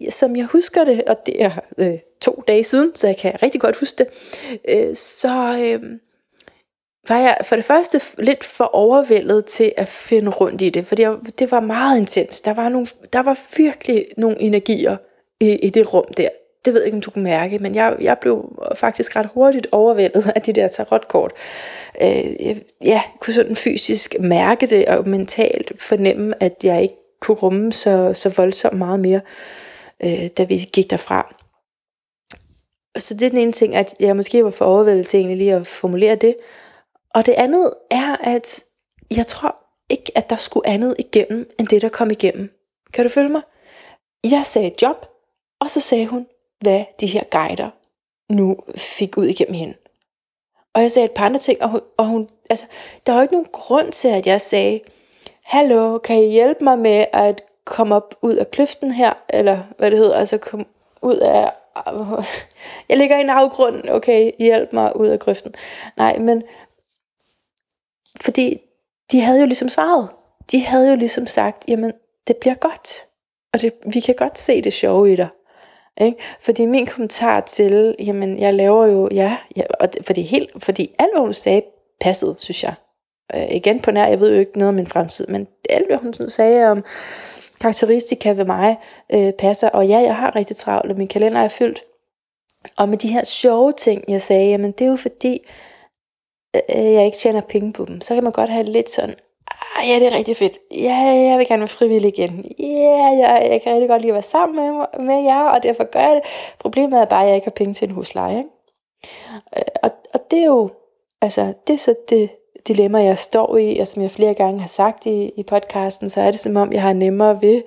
som jeg husker det, og det er øh, to dage siden, så jeg kan rigtig godt huske det, øh, så øh, var jeg for det første lidt for overvældet til at finde rundt i det, for det, det var meget intens. Der var, nogle, der var virkelig nogle energier i, i det rum der. det ved jeg ikke, om du kunne mærke, men jeg, jeg blev faktisk ret hurtigt overvældet af de der tarotkort. Øh, jeg, ja, kunne sådan fysisk mærke det og mentalt fornemme, at jeg ikke kunne rumme så, så voldsomt meget mere, øh, øh, da vi gik derfra. Så det er den ene ting, at jeg måske var for overvældet til egentlig lige at formulere det. Og det andet er, at jeg tror ikke, at der skulle andet igennem, end det, der kom igennem. Kan du følge mig? Jeg sagde job, og så sagde hun, hvad de her guider nu fik ud igennem hende. Og jeg sagde et par andre ting, og hun, og hun altså, der var ikke nogen grund til, at jeg sagde, hallo, kan I hjælpe mig med at komme op ud af kløften her, eller hvad det hedder, altså komme ud af, jeg ligger i en afgrund, okay, hjælp mig ud af grøften. Nej, men fordi de havde jo ligesom svaret. De havde jo ligesom sagt, jamen, det bliver godt. Og det, vi kan godt se det sjove i dig. Ikke? Fordi min kommentar til, jamen jeg laver jo, ja, ja og det, fordi, helt, fordi alt hvad hun sagde passede, synes jeg. Øh, igen på nær, jeg ved jo ikke noget om min fremtid, men alt hvad hun sagde om karakteristika ved mig øh, passer. Og ja, jeg har rigtig travlt, og min kalender er fyldt. Og med de her sjove ting, jeg sagde, jamen det er jo fordi, øh, øh jeg ikke tjener penge på dem. Så kan man godt have lidt sådan, ah, ja, det er rigtig fedt. Ja, jeg vil gerne være frivillig igen. Ja, jeg, jeg kan rigtig godt lide at være sammen med, med jer, og derfor gør jeg det. Problemet er bare, at jeg ikke har penge til en husleje. Ikke? Øh, og, og det er jo, altså, det er så det dilemma, jeg står i, og som jeg flere gange har sagt i, i podcasten, så er det som om, jeg har nemmere ved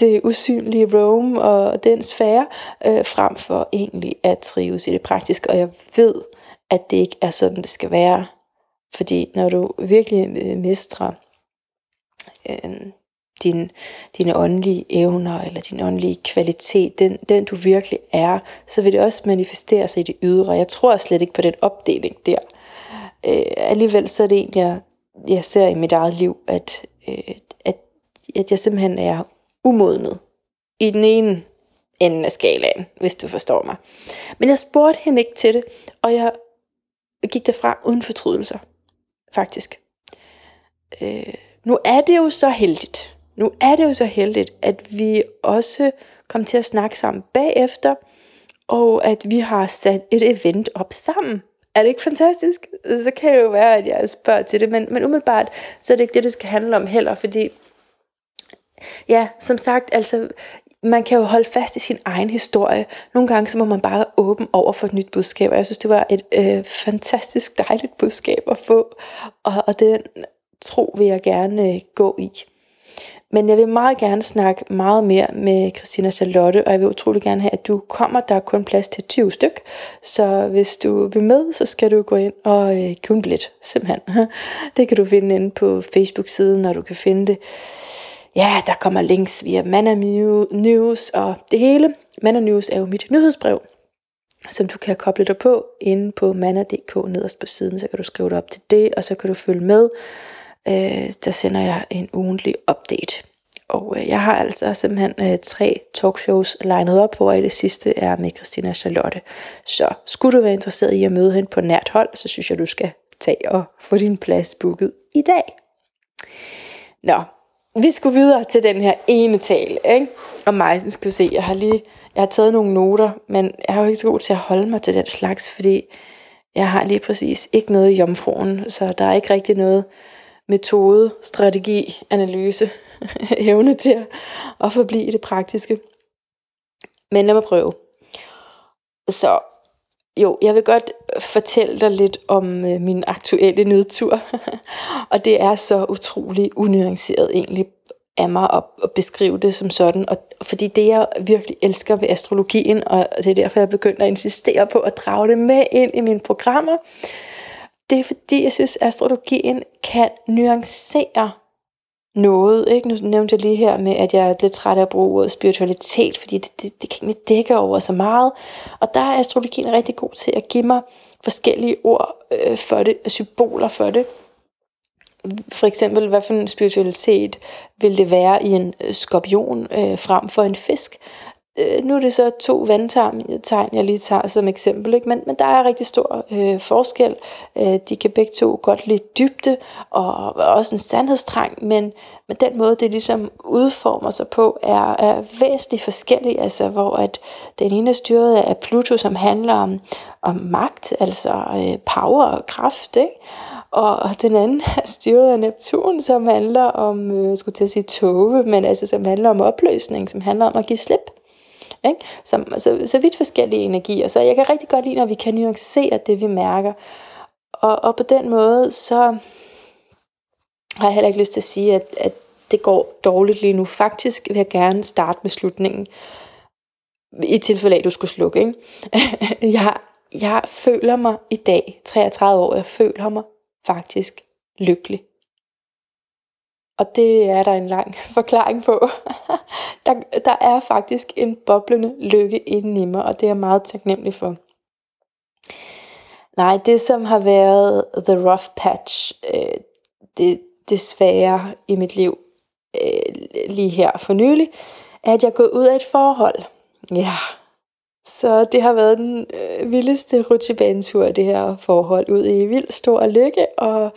det usynlige Rome og den sfære, øh, frem for egentlig at trives i det praktiske. Og jeg ved, at det ikke er sådan, det skal være. Fordi når du virkelig øh, mestrer øh, din, dine åndelige evner, eller din åndelige kvalitet, den, den du virkelig er, så vil det også manifestere sig i det ydre. Jeg tror slet ikke på den opdeling der. Øh, alligevel så er det en, jeg, jeg ser i mit eget liv, at, øh, at, at jeg simpelthen er umodnet i den ene ende af skalaen, hvis du forstår mig. Men jeg spurgte hende ikke til det, og jeg gik derfra uden fortrydelser, faktisk. Øh, nu er det jo så heldigt, nu er det jo så heldigt, at vi også kom til at snakke sammen bagefter, og at vi har sat et event op sammen. Er det ikke fantastisk? Så kan det jo være, at jeg spørger til det, men, men umiddelbart, så er det ikke det, det skal handle om heller, fordi Ja, som sagt, altså, man kan jo holde fast i sin egen historie. Nogle gange så må man bare være åben over for et nyt budskab, og jeg synes, det var et øh, fantastisk dejligt budskab at få, og, og den tro vil jeg gerne øh, gå i. Men jeg vil meget gerne snakke meget mere med Christina Charlotte, og jeg vil utrolig gerne have, at du kommer. Der er kun plads til 20 styk, så hvis du vil med, så skal du gå ind og øh, købe en billet, simpelthen. Det kan du finde inde på Facebook-siden, når du kan finde det ja, der kommer links via Manna News og det hele. Manna News er jo mit nyhedsbrev, som du kan koble dig på inde på manna.dk nederst på siden, så kan du skrive dig op til det, og så kan du følge med. Øh, der sender jeg en ugentlig update. Og øh, jeg har altså simpelthen øh, tre talkshows legnet op, hvor det sidste er med Christina Charlotte. Så skulle du være interesseret i at møde hende på nært hold, så synes jeg, du skal tage og få din plads booket i dag. Nå, vi skulle videre til den her ene tale, ikke? Og mig, nu skal se, jeg har lige, jeg har taget nogle noter, men jeg har jo ikke så god til at holde mig til den slags, fordi jeg har lige præcis ikke noget i jomfruen, så der er ikke rigtig noget metode, strategi, analyse, evne til at, at forblive det praktiske. Men lad mig prøve. Så jo, jeg vil godt fortælle dig lidt om øh, min aktuelle nedtur. og det er så utrolig unuanceret egentlig af mig at, at beskrive det som sådan. Og, fordi det jeg virkelig elsker ved astrologien, og det er derfor jeg begynder at insistere på at drage det med ind i mine programmer, det er fordi jeg synes, astrologien kan nuancere noget. Ikke? Nu nævnte jeg lige her med, at jeg er lidt træt af at bruge ordet spiritualitet, fordi det, det, det kan ikke dække over så meget. Og der er astrologien rigtig god til at give mig forskellige ord øh, for det, symboler for det. For eksempel, hvad for en spiritualitet vil det være i en øh, skorpion øh, frem for en fisk? Øh, nu er det så to vandtegn, jeg lige tager som eksempel, ikke? Men, men der er rigtig stor øh, forskel. Øh, de kan begge to godt lide dybde og, og også en sandhedstrang, men, men den måde, det ligesom udformer sig på, er, er væsentligt forskellig, altså hvor at den ene er styret af Pluto, som handler om, om magt, altså øh, power og kraft, ikke? Og den anden er styret af Neptun, som handler om, øh, skulle til at sige tåge, men altså som handler om opløsning, som handler om at give slip. Ikke? Så, så, så vidt forskellige energier. Så jeg kan rigtig godt lide, når vi kan nuancere det, vi mærker. Og, og på den måde, så har jeg heller ikke lyst til at sige, at, at det går dårligt lige nu. Faktisk vil jeg gerne starte med slutningen. I tilfælde af, at du skulle slukke. Ikke? jeg, jeg føler mig i dag, 33 år, jeg føler mig faktisk lykkelig. Og det er der en lang forklaring på. der, der er faktisk en boblende lykke inde i mig, og det er jeg meget taknemmelig for. Nej, det som har været the rough patch, øh, det, det svære i mit liv øh, lige her for nylig, er, at jeg er gået ud af et forhold. Ja, så det har været den øh, vildeste rutsjebanetur, det her forhold, ud i vild stor lykke og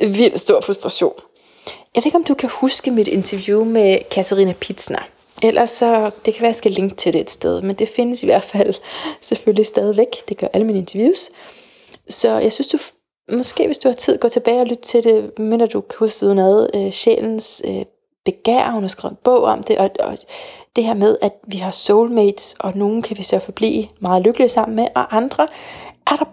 vild stor frustration. Jeg ved ikke, om du kan huske mit interview med Katarina Pitsner. Ellers så, det kan være, at jeg skal linke til det et sted, men det findes i hvert fald selvfølgelig stadigvæk. Det gør alle mine interviews. Så jeg synes, du måske hvis du har tid, gå tilbage og lytte til det, mindre du kan huske noget, øh, sjælens øh, begær, hun har skrevet en bog om det, og, og det her med, at vi har soulmates, og nogen kan vi så forblive meget lykkelige sammen med, og andre er der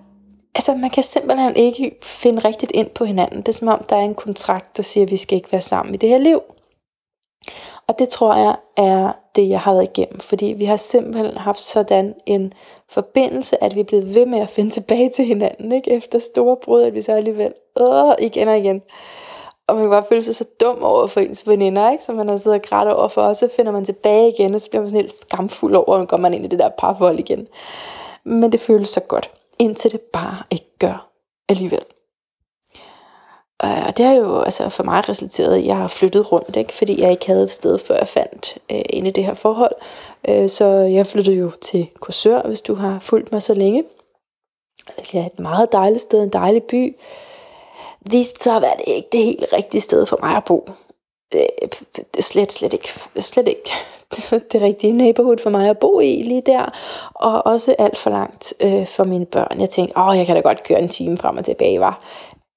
altså man kan simpelthen ikke finde rigtigt ind på hinanden. Det er som om, der er en kontrakt, der siger, at vi skal ikke være sammen i det her liv. Og det tror jeg er det, jeg har været igennem. Fordi vi har simpelthen haft sådan en forbindelse, at vi er blevet ved med at finde tilbage til hinanden. Ikke? Efter store brud, at vi så alligevel øh, igen og igen. Og man kan bare føle sig så dum over for ens veninder, ikke? som man har siddet og grædt over for, og så finder man tilbage igen, og så bliver man sådan helt skamfuld over, og går man ind i det der parforhold igen. Men det føles så godt indtil det bare ikke gør alligevel. Øh, og det har jo altså for mig resulteret i, at jeg har flyttet rundt, ikke? fordi jeg ikke havde et sted, før jeg fandt øh, ind i det her forhold. Øh, så jeg flyttede jo til Korsør, hvis du har fulgt mig så længe. Altså, det er et meget dejligt sted, en dejlig by. Vist så var det ikke det helt rigtige sted for mig at bo. Øh, det er slet, slet ikke, slet ikke det rigtige neighborhood for mig at bo i lige der, og også alt for langt øh, for mine børn. Jeg tænkte, åh, jeg kan da godt køre en time frem og tilbage, var.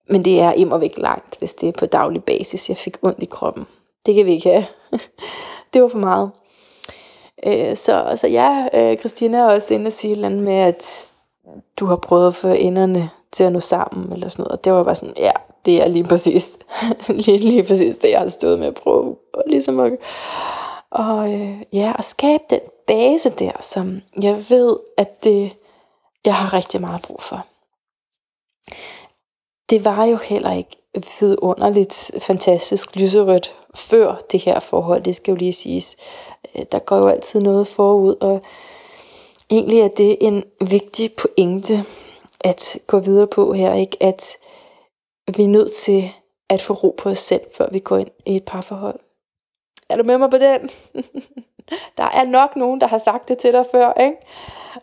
Men det er immer væk langt, hvis det er på daglig basis. Jeg fik ondt i kroppen. Det kan vi ikke have. det var for meget. Øh, så, så ja, øh, Christina er også inde og sige noget med, at du har prøvet at få enderne til at nå sammen, eller sådan noget. Og det var bare sådan, ja, det er lige præcis, lige, lige præcis det, jeg har stået med at prøve. Og ligesom at, og øh, ja, at skabe den base der, som jeg ved, at det, jeg har rigtig meget brug for. Det var jo heller ikke vidunderligt, fantastisk lyserødt før det her forhold, det skal jo lige siges. Øh, der går jo altid noget forud, og egentlig er det en vigtig pointe at gå videre på her, ikke? at vi er nødt til at få ro på os selv, før vi går ind i et parforhold. Er du med mig på den? der er nok nogen, der har sagt det til dig før, ikke?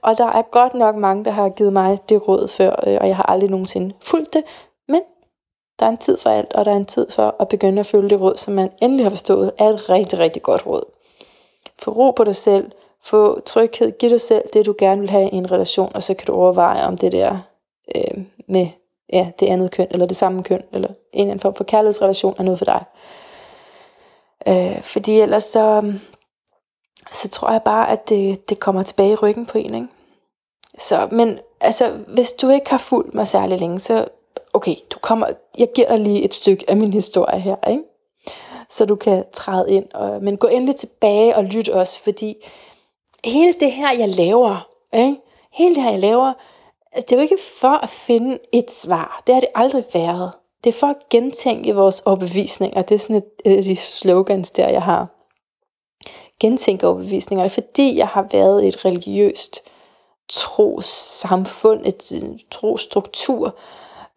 Og der er godt nok mange, der har givet mig det råd før, øh, og jeg har aldrig nogensinde fulgt det. Men der er en tid for alt, og der er en tid for at begynde at følge det råd, som man endelig har forstået, er et rigtig, rigtig godt råd. Få ro på dig selv, få tryghed, giv dig selv det, du gerne vil have i en relation, og så kan du overveje, om det der øh, med ja, det andet køn, eller det samme køn, eller en eller anden form for kærlighedsrelation er noget for dig. Øh, fordi ellers så, så tror jeg bare, at det, det kommer tilbage i ryggen på en. Ikke? Så, men altså, hvis du ikke har fulgt mig særlig længe, så okay, du kommer, jeg giver dig lige et stykke af min historie her, ikke? så du kan træde ind. Og, men gå endelig tilbage og lyt også, fordi hele det her, jeg laver, ikke? hele det her, jeg laver, altså, det er jo ikke for at finde et svar. Det har det aldrig været. Det er for at gentænke vores overbevisninger. Det er sådan et, et af de slogans der, jeg har. Gentænke overbevisninger. Det er fordi, jeg har været i et religiøst trosamfund, et, en trostruktur,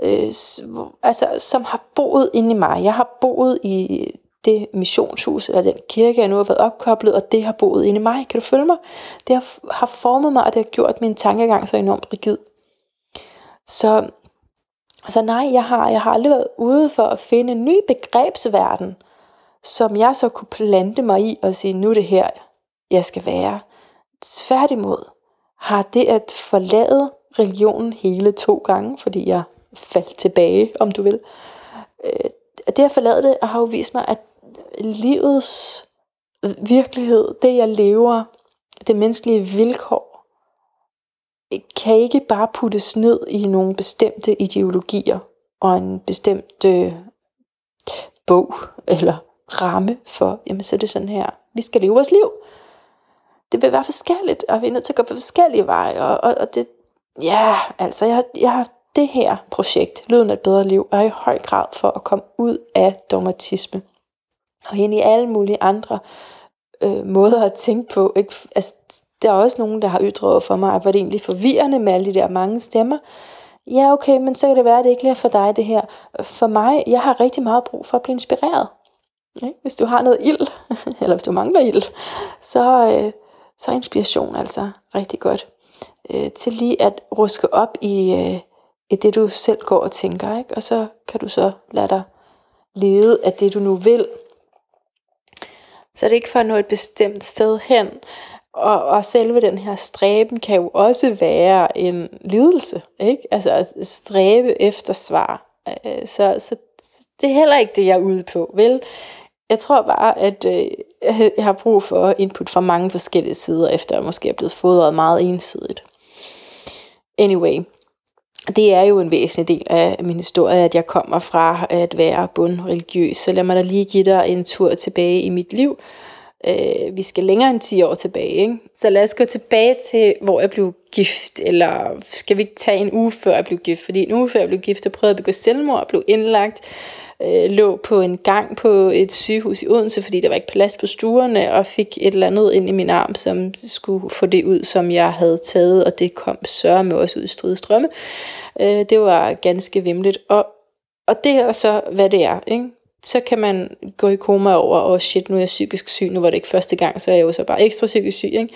øh, altså, som har boet inde i mig. Jeg har boet i det missionshus, eller den kirke, jeg nu har været opkoblet, og det har boet inde i mig. Kan du følge mig? Det har, har formet mig, og det har gjort min tankegang så enormt rigid. Så, så nej, jeg har, jeg har aldrig været ude for at finde en ny begrebsverden, som jeg så kunne plante mig i og sige, nu er det her, jeg skal være. Tværtimod har det at forlade religionen hele to gange, fordi jeg faldt tilbage, om du vil. Øh, det at forlade det har jo vist mig, at livets virkelighed, det jeg lever, det menneskelige vilkår, kan ikke bare puttes ned i nogle bestemte ideologier og en bestemt øh, bog eller ramme for, jamen så er det sådan her, vi skal leve vores liv. Det vil være forskelligt, og vi er nødt til at gå på forskellige veje, og, og, og det, ja, altså jeg, jeg har det her projekt, Lyden af et bedre liv, er i høj grad for at komme ud af dogmatisme og ind i alle mulige andre øh, måder at tænke på. Ikke? Altså, der er også nogen, der har ytret for mig, at det egentlig forvirrende med alle de der mange stemmer. Ja, okay, men så kan det være, at det ikke er for dig, det her. For mig, jeg har rigtig meget brug for at blive inspireret. Ikke? Hvis du har noget ild, eller hvis du mangler ild, så, øh, så er inspiration altså rigtig godt. Øh, til lige at ruske op i, øh, i det, du selv går og tænker. Ikke? Og så kan du så lade dig lede af det, du nu vil. Så er det ikke for at nå et bestemt sted hen. Og, og selve den her stræben kan jo også være en lidelse. Ikke? Altså at stræbe efter svar. Øh, så, så det er heller ikke det, jeg er ude på. Vel? Jeg tror bare, at øh, jeg har brug for input fra mange forskellige sider, efter jeg måske er blevet fodret meget ensidigt. Anyway, det er jo en væsentlig del af min historie, at jeg kommer fra at være bundreligiøs. Så lad mig da lige give dig en tur tilbage i mit liv. Øh, vi skal længere end 10 år tilbage. Ikke? Så lad os gå tilbage til, hvor jeg blev gift. Eller skal vi ikke tage en uge før jeg blev gift? Fordi en uge før jeg blev gift, der prøvede jeg at begå selvmord og blev indlagt øh, lå på en gang på et sygehus i Odense, fordi der var ikke plads på stuerne, og fik et eller andet ind i min arm, som skulle få det ud, som jeg havde taget, og det kom sørme med også ud i stridestrømme. Øh, det var ganske vimligt, og, og det er så, hvad det er, ikke? Så kan man gå i koma over, og oh shit, nu er jeg psykisk syg, nu var det ikke første gang, så er jeg jo så bare ekstra psykisk syg. Ikke?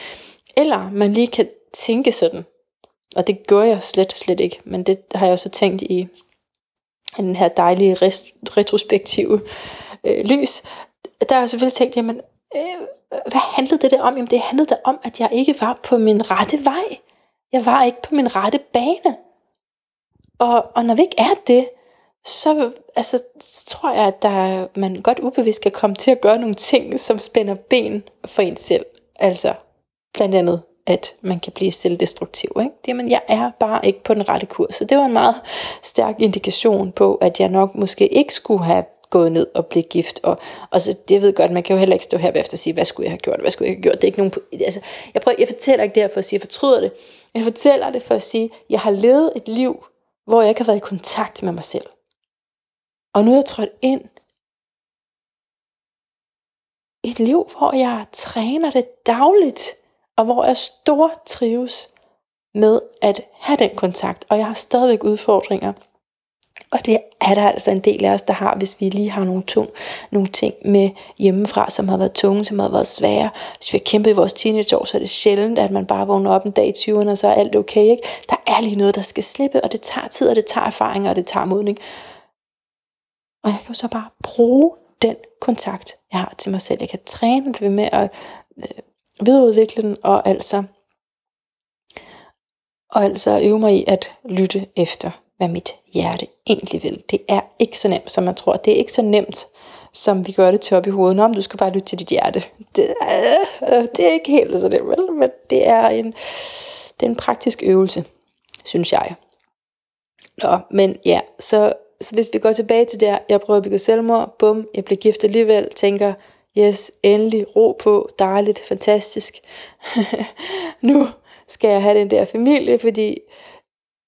Eller man lige kan tænke sådan, og det gør jeg slet, slet ikke, men det har jeg også tænkt i den her dejlige retrospektive øh, lys, der har jeg selvfølgelig tænkt, jamen, øh, hvad handlede det der om? Jamen, det handlede der om, at jeg ikke var på min rette vej. Jeg var ikke på min rette bane. Og, og når vi ikke er det, så, altså, så tror jeg, at der, man godt ubevidst kan komme til at gøre nogle ting, som spænder ben for en selv. Altså, blandt andet at man kan blive selvdestruktiv. Ikke? Men jeg er bare ikke på den rette kurs. Så det var en meget stærk indikation på, at jeg nok måske ikke skulle have gået ned og blive gift. Og, og så, det ved godt, man kan jo heller ikke stå her efter og sige, hvad skulle jeg have gjort, hvad skulle jeg have gjort. Det er ikke nogen, altså, jeg, prøver, jeg fortæller ikke det her for at sige, jeg fortryder det. Jeg fortæller det for at sige, jeg har levet et liv, hvor jeg ikke har været i kontakt med mig selv. Og nu er jeg trådt ind et liv, hvor jeg træner det dagligt og hvor jeg stor trives med at have den kontakt, og jeg har stadigvæk udfordringer. Og det er der altså en del af os, der har, hvis vi lige har nogle, tung, nogle ting med hjemmefra, som har været tunge, som har været svære. Hvis vi har kæmpet i vores teenageår, så er det sjældent, at man bare vågner op en dag i 20'erne, og så er alt okay. Ikke? Der er lige noget, der skal slippe, og det tager tid, og det tager erfaring, og det tager modning. Og jeg kan jo så bare bruge den kontakt, jeg har til mig selv. Jeg kan træne det med at øh, videreudvikle den, og altså, og altså øve mig i at lytte efter, hvad mit hjerte egentlig vil. Det er ikke så nemt, som man tror. Det er ikke så nemt, som vi gør det til op i hovedet. Nå, om du skal bare lytte til dit hjerte. Det er, det er ikke helt så nemt, vel? men det er, en, det er en praktisk øvelse, synes jeg. Nå, men ja, så, så hvis vi går tilbage til der, jeg prøver at bygge selvmord, bum, jeg bliver gift alligevel, tænker, Yes, endelig ro på, dejligt, fantastisk. nu skal jeg have den der familie, fordi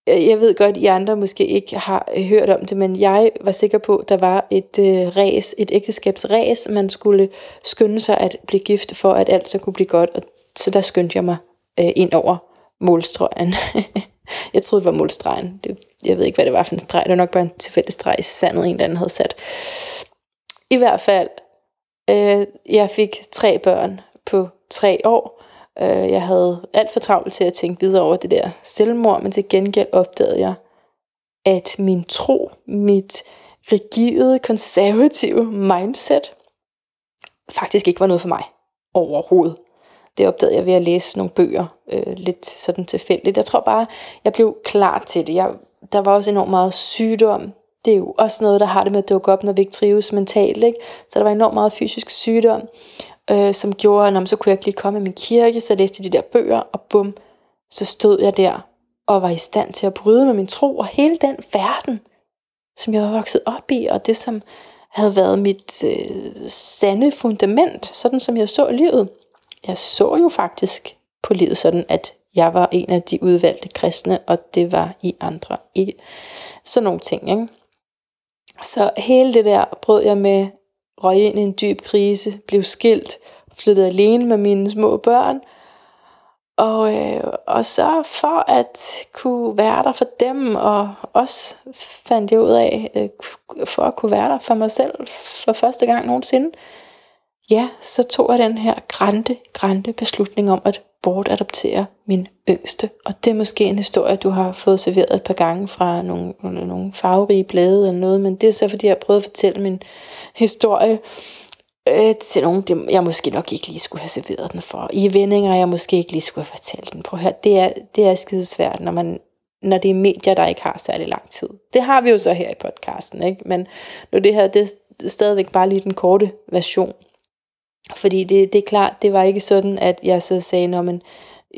jeg ved godt, at I andre måske ikke har øh, hørt om det, men jeg var sikker på, at der var et øh, ræs, et ægteskabsræs, man skulle skynde sig at blive gift for, at alt så kunne blive godt. Og så der skyndte jeg mig øh, ind over målstrøgen. jeg troede, det var målstregen. Det, jeg ved ikke, hvad det var for en streg. Det var nok bare en tilfældig streg i sandet, en eller anden havde sat. I hvert fald, Øh, jeg fik tre børn på tre år. Øh, jeg havde alt for travlt til at tænke videre over det der selvmord, men til gengæld opdagede jeg, at min tro, mit rigide, konservative mindset, faktisk ikke var noget for mig overhovedet. Det opdagede jeg ved at læse nogle bøger, øh, lidt sådan tilfældigt. Jeg tror bare, jeg blev klar til det. Jeg, der var også enormt meget sygdom. Det er jo også noget, der har det med at dukke op, når vi ikke trives mentalt. Ikke? Så der var enormt meget fysisk sygdom, øh, som gjorde, at så kunne jeg ikke lige komme i min kirke, så jeg læste de der bøger, og bum, så stod jeg der og var i stand til at bryde med min tro, og hele den verden, som jeg var vokset op i, og det som havde været mit øh, sande fundament, sådan som jeg så livet. Jeg så jo faktisk på livet sådan, at jeg var en af de udvalgte kristne, og det var I andre ikke. Sådan nogle ting, ikke? Så hele det der brød jeg med, røg ind i en dyb krise, blev skilt, flyttede alene med mine små børn, og, øh, og så for at kunne være der for dem, og også fandt jeg ud af, øh, for at kunne være der for mig selv for første gang nogensinde, ja, så tog jeg den her grænte, grænte beslutning om at bortadoptere min yngste. Og det er måske en historie, du har fået serveret et par gange fra nogle, nogle farverige blade eller noget, men det er så fordi, jeg har prøvet at fortælle min historie øh, til nogen, det, jeg måske nok ikke lige skulle have serveret den for. I vendinger, jeg måske ikke lige skulle have fortalt den. Prøv at høre, det er, det er skidesvært, når man når det er medier, der ikke har særlig lang tid. Det har vi jo så her i podcasten, ikke? men nu det her, det er stadigvæk bare lige den korte version. Fordi det, det er klart, det var ikke sådan, at jeg så sagde, når man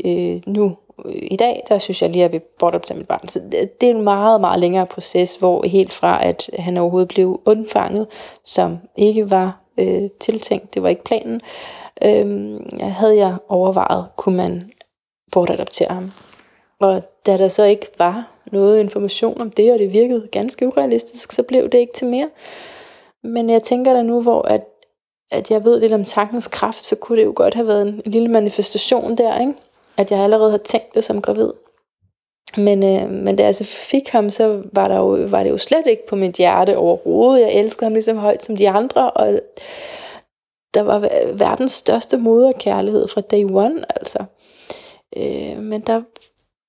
øh, nu øh, i dag, der synes jeg lige, at vi bort op til mit barn. Så det, det er en meget, meget længere proces, hvor helt fra, at han overhovedet blev undfanget, som ikke var øh, tiltænkt, det var ikke planen, øh, havde jeg overvejet, kunne man bortadoptere ham. Og da der så ikke var noget information om det, og det virkede ganske urealistisk, så blev det ikke til mere. Men jeg tænker da nu, hvor at, at jeg ved lidt om tankens kraft, så kunne det jo godt have været en, en lille manifestation der, ikke? at jeg allerede havde tænkt det som gravid. Men, øh, men da jeg så fik ham, så var, der jo, var det jo slet ikke på mit hjerte overhovedet. Jeg elskede ham ligesom højt som de andre, og der var verdens største moderkærlighed fra day one, altså. Øh, men der,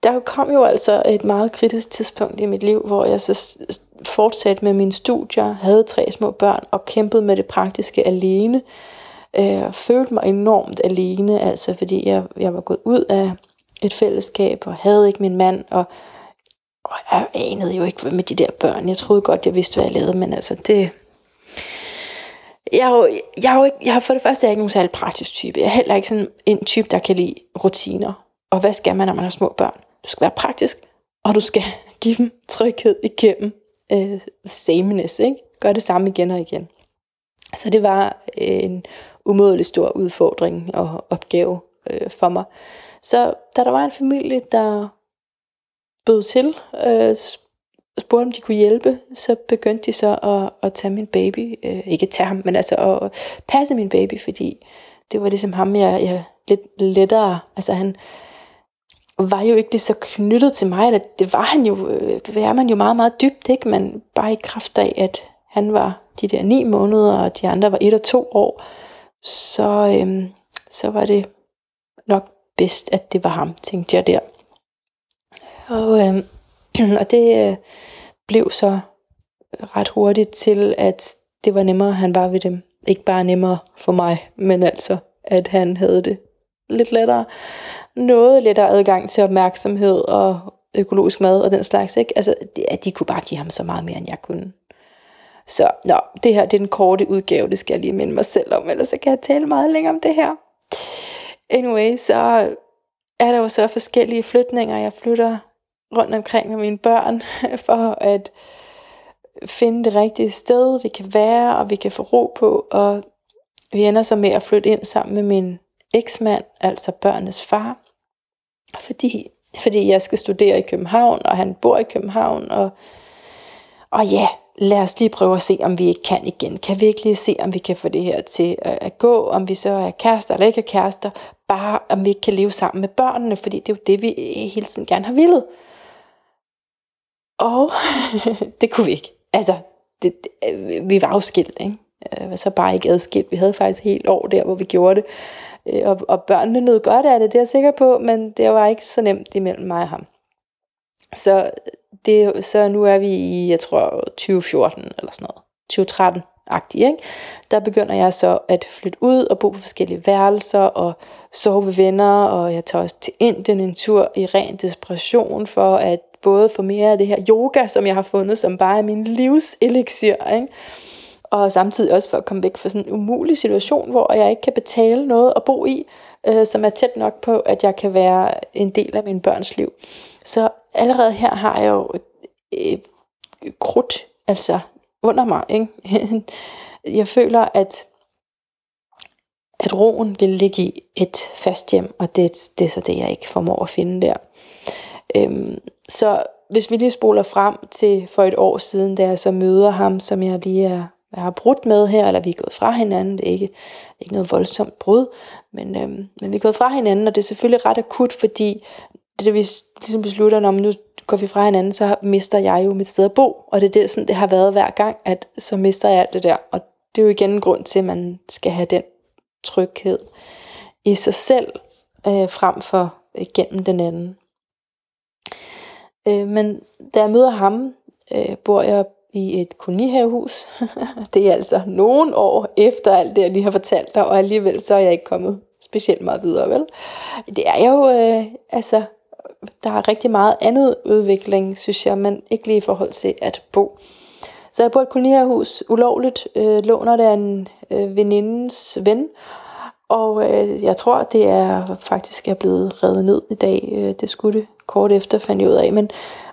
der kom jo altså et meget kritisk tidspunkt i mit liv, hvor jeg så fortsatte med mine studier, havde tre små børn og kæmpede med det praktiske alene. Øh, følte mig enormt alene, altså fordi jeg, jeg var gået ud af et fællesskab, og havde ikke min mand, og, og jeg anede jo ikke med de der børn. Jeg troede godt, jeg vidste, hvad jeg lavede, men altså det... Jeg har, jo, jeg har ikke, jeg har for det første jeg er ikke nogen særlig praktisk type. Jeg er heller ikke sådan en type, der kan lide rutiner. Og hvad skal man, når man har små børn? Du skal være praktisk, og du skal give dem tryghed igennem øh, sameness, ikke? Gør det samme igen og igen. Så det var øh, en umådelig stor udfordring og opgave øh, for mig. Så da der var en familie, der bød til, øh, spurgte om de kunne hjælpe, så begyndte de så at, at tage min baby, øh, ikke tage ham, men altså at passe min baby, fordi det var ligesom ham, jeg, jeg lidt lettere, altså han var jo ikke lige så knyttet til mig, eller det var han jo, det er man jo meget, meget dybt, ikke? men bare i kraft af, at han var de der ni måneder, og de andre var et og to år, så, øhm, så var det nok bedst, at det var ham, tænkte jeg der. Og, øhm, og det øh, blev så ret hurtigt til, at det var nemmere, at han var ved dem. Ikke bare nemmere for mig, men altså, at han havde det lidt lettere. Noget lettere adgang til opmærksomhed og økologisk mad og den slags. Ikke? Altså, at de kunne bare give ham så meget mere, end jeg kunne. Så nå, det her det er den korte udgave, det skal jeg lige minde mig selv om, ellers så kan jeg tale meget længere om det her. Anyway, så er der jo så forskellige flytninger. Jeg flytter rundt omkring med mine børn, for at finde det rigtige sted, vi kan være, og vi kan få ro på. Og vi ender så med at flytte ind sammen med min eksmand, altså børnenes far. Fordi, fordi jeg skal studere i København, og han bor i København. Og, og ja, lad os lige prøve at se, om vi ikke kan igen. Kan vi ikke lige se, om vi kan få det her til at gå, om vi så er kærester eller ikke er kærester, bare om vi ikke kan leve sammen med børnene, fordi det er jo det, vi hele tiden gerne har villet. Og det kunne vi ikke. Altså, det, det, øh, vi var jo skilt, ikke? var så bare ikke adskilt. Vi havde faktisk et helt år der, hvor vi gjorde det. Øh, og, og børnene nød godt af det, det er jeg sikker på, men det var ikke så nemt imellem mig og ham. Så, det, så nu er vi i, jeg tror, 2014 eller sådan noget. 2013 agtig, ikke? Der begynder jeg så at flytte ud og bo på forskellige værelser og sove ved venner, og jeg tager også til Indien en tur i ren desperation for at både få mere af det her yoga, som jeg har fundet, som bare er min livselixir, ikke? Og samtidig også for at komme væk fra sådan en umulig situation, hvor jeg ikke kan betale noget at bo i, øh, som er tæt nok på, at jeg kan være en del af min børns liv. Så allerede her har jeg jo et, krudt, altså under mig. Ikke? jeg føler, at, at roen vil ligge i et fast hjem, og det, det er så det, jeg ikke formår at finde der. Øhm, så hvis vi lige spoler frem til for et år siden, da jeg så møder ham, som jeg lige er, jeg har brudt med her, eller vi er gået fra hinanden, det er ikke, ikke noget voldsomt brud, men, øhm, men vi er gået fra hinanden, og det er selvfølgelig ret akut, fordi det, vi ligesom beslutter, når nu går vi fra hinanden, så mister jeg jo mit sted at bo. Og det er det, sådan, det har været hver gang, at så mister jeg alt det der. Og det er jo igen en grund til, at man skal have den tryghed i sig selv, øh, frem for øh, gennem den anden. Øh, men da jeg møder ham, øh, bor jeg i et kolonihavehus. det er altså nogle år efter alt det, jeg lige har fortalt dig, og alligevel så er jeg ikke kommet specielt meget videre, vel? Det er jo, øh, altså, der er rigtig meget andet udvikling, synes jeg, men ikke lige i forhold til at bo. Så jeg bor i et kolonihavehus ulovligt, øh, låner det af en øh, venindens ven, og øh, jeg tror, det er faktisk er blevet revet ned i dag. Øh, det skulle det kort efter, fandt jeg ud af. Men,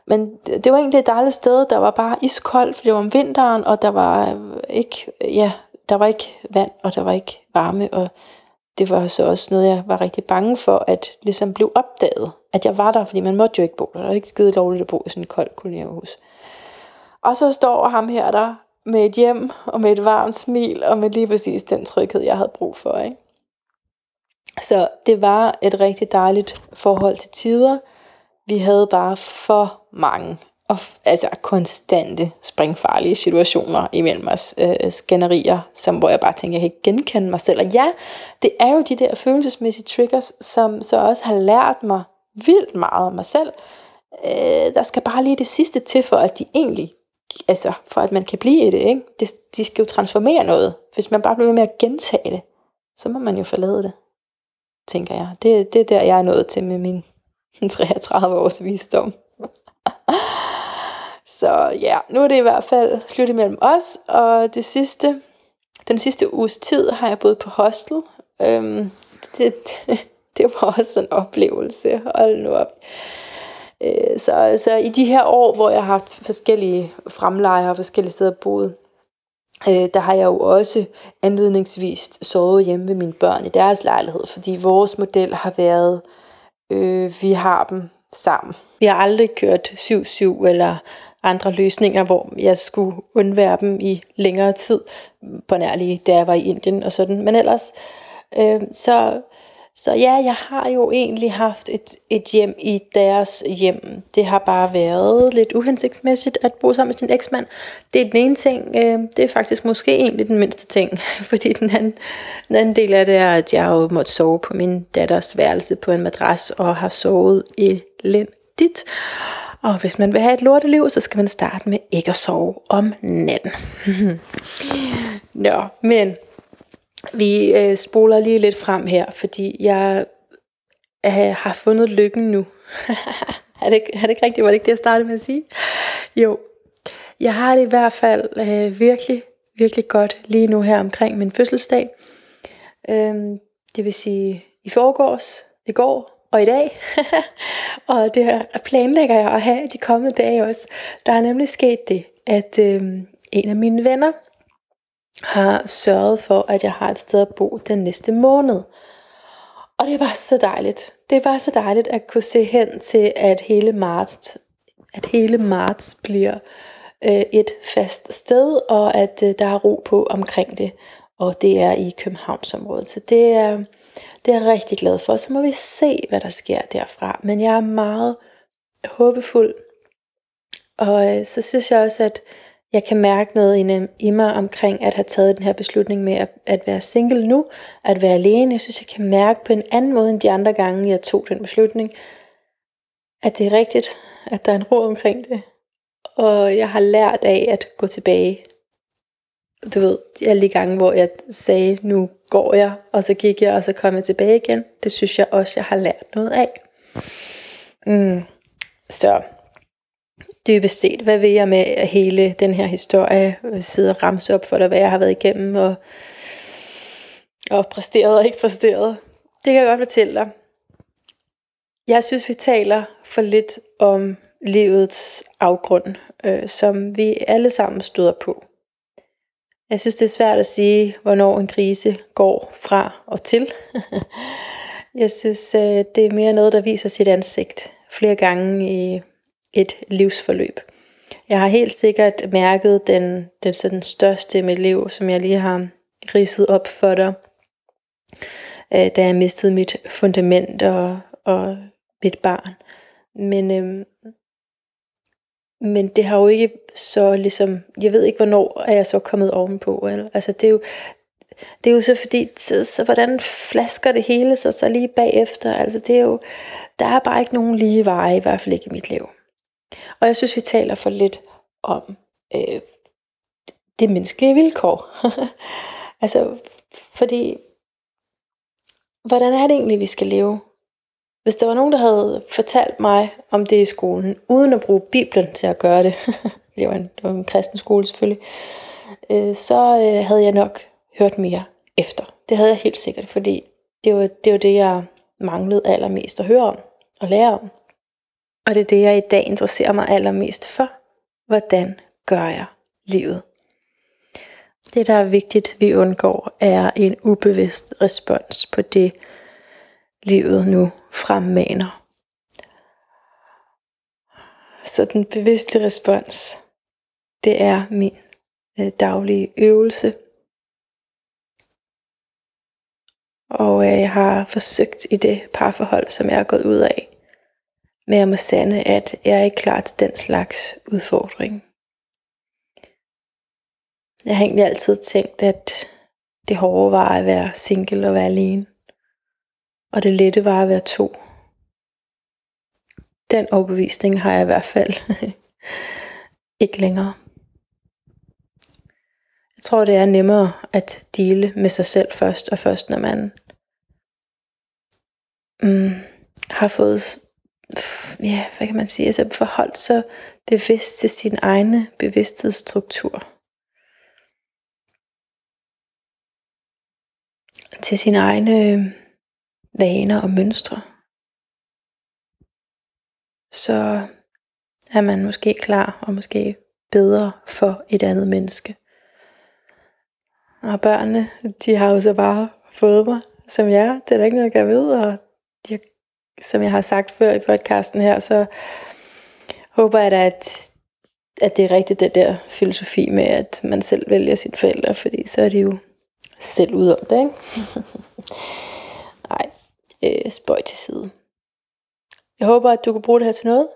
men det var egentlig et dejligt sted. Der var bare iskoldt, for det var om vinteren, og der var øh, ikke, ja, der var ikke vand, og der var ikke varme, og det var så også noget, jeg var rigtig bange for, at ligesom blev opdaget, at jeg var der, fordi man måtte jo ikke bo der. Det var ikke skide lovligt at bo i sådan et koldt kolonierhus. Og så står ham her der med et hjem, og med et varmt smil, og med lige præcis den tryghed, jeg havde brug for. Ikke? Så det var et rigtig dejligt forhold til tider. Vi havde bare for mange og altså konstante springfarlige situationer imellem os, øh, skænderier, som, hvor jeg bare tænker, jeg kan ikke genkende mig selv. Og ja, det er jo de der følelsesmæssige triggers, som så også har lært mig vildt meget om mig selv. Øh, der skal bare lige det sidste til, for at de egentlig, altså for at man kan blive i det, ikke? De, de skal jo transformere noget. Hvis man bare bliver med at gentage det, så må man jo forlade det, tænker jeg. Det, det er der, jeg er nået til med min 33 års visdom. Så ja, nu er det i hvert fald slut imellem os, og det sidste, den sidste uges tid har jeg boet på hostel. Øhm, det, det, det var også en oplevelse, hold nu op. Øh, så, så i de her år, hvor jeg har haft forskellige fremlejer og forskellige steder boet, øh, der har jeg jo også anledningsvis sovet hjemme ved mine børn i deres lejlighed, fordi vores model har været, øh, vi har dem sammen. Vi har aldrig kørt 7-7 eller andre løsninger, hvor jeg skulle undvære dem i længere tid, på nærlig, da jeg var i Indien og sådan. Men ellers, øh, så, så ja, jeg har jo egentlig haft et, et hjem i deres hjem. Det har bare været lidt uhensigtsmæssigt at bo sammen med sin eksmand. Det er den ene ting. Øh, det er faktisk måske egentlig den mindste ting. Fordi den anden, den anden del af det er, at jeg jo måtte sove på min datters værelse på en madras og har sovet elendigt. Og hvis man vil have et lorteliv, så skal man starte med ikke at sove om natten. Nå, men vi øh, spoler lige lidt frem her, fordi jeg øh, har fundet lykken nu. er, det, er det ikke rigtigt? Var det ikke det, jeg startede med at sige? Jo, jeg har det i hvert fald øh, virkelig, virkelig godt lige nu her omkring min fødselsdag. Øh, det vil sige i forgårs, i går og i dag. og det planlægger jeg at have de kommende dage også. Der er nemlig sket det, at øh, en af mine venner har sørget for, at jeg har et sted at bo den næste måned. Og det er bare så dejligt. Det er bare så dejligt at kunne se hen til, at hele marts, at hele marts bliver øh, et fast sted, og at øh, der er ro på omkring det. Og det er i Københavnsområdet. Så det er, det er jeg rigtig glad for. Så må vi se, hvad der sker derfra. Men jeg er meget håbefuld. Og øh, så synes jeg også, at Jeg kan mærke noget i mig omkring at have taget den her beslutning med at, at være single nu, at være alene. Jeg synes, jeg kan mærke på en anden måde end de andre gange, jeg tog den beslutning, at det er rigtigt, at der er en ro omkring det. Og jeg har lært af at gå tilbage. Du ved, alle de gange, hvor jeg sagde, nu går jeg, og så gik jeg, og så kom jeg tilbage igen. Det synes jeg også, jeg har lært noget af. Mm. Så dybest set, hvad vil jeg med hele den her historie øh, sidde og ramse op for dig, hvad jeg har været igennem, og, og præsteret og ikke præsteret. Det kan jeg godt fortælle dig. Jeg synes, vi taler for lidt om livets afgrund, øh, som vi alle sammen støder på. Jeg synes, det er svært at sige, hvornår en krise går fra og til. jeg synes, øh, det er mere noget, der viser sit ansigt flere gange i et livsforløb. Jeg har helt sikkert mærket den, den sådan største i mit liv, som jeg lige har ridset op for dig, øh, da jeg mistede mit fundament og, og mit barn. Men, øhm, men det har jo ikke så ligesom, jeg ved ikke, hvornår er jeg så kommet ovenpå. Eller? Altså det er jo, det er jo så fordi, så, så hvordan flasker det hele sig så lige bagefter? Altså det er jo, der er bare ikke nogen lige veje, i hvert fald ikke i mit liv. Og jeg synes, vi taler for lidt om øh, det menneskelige vilkår. altså, fordi, hvordan er det egentlig, vi skal leve? Hvis der var nogen, der havde fortalt mig om det i skolen, uden at bruge Bibelen til at gøre det, det var en, det var en kristen skole selvfølgelig, øh, så øh, havde jeg nok hørt mere efter. Det havde jeg helt sikkert, fordi det var det, var det jeg manglede allermest at høre om og lære om. Og det er det, jeg i dag interesserer mig allermest for. Hvordan gør jeg livet? Det, der er vigtigt, vi undgår, er en ubevidst respons på det, livet nu fremmaner. Så den bevidste respons, det er min øh, daglige øvelse. Og øh, jeg har forsøgt i det parforhold, som jeg er gået ud af, med at må sande, at jeg er ikke klar til den slags udfordring. Jeg har egentlig altid tænkt, at det hårde var at være single og være alene. Og det lette var at være to. Den overbevisning har jeg i hvert fald ikke længere. Jeg tror, det er nemmere at dele med sig selv først, og først når man mm, har fået ja, hvad kan man sige, altså forholdt sig bevidst til sin egne bevidsthedsstruktur. Til sin egne vaner og mønstre. Så er man måske klar og måske bedre for et andet menneske. Og børnene, de har jo så bare fået mig, som jeg. Det er der ikke noget, jeg kan ved, og de som jeg har sagt før i podcasten her, så håber jeg da, at, at det er rigtigt, det der filosofi med, at man selv vælger sine forældre, fordi så er de jo selv ud om det, ikke? Øh, spøj til side. Jeg håber, at du kan bruge det her til noget.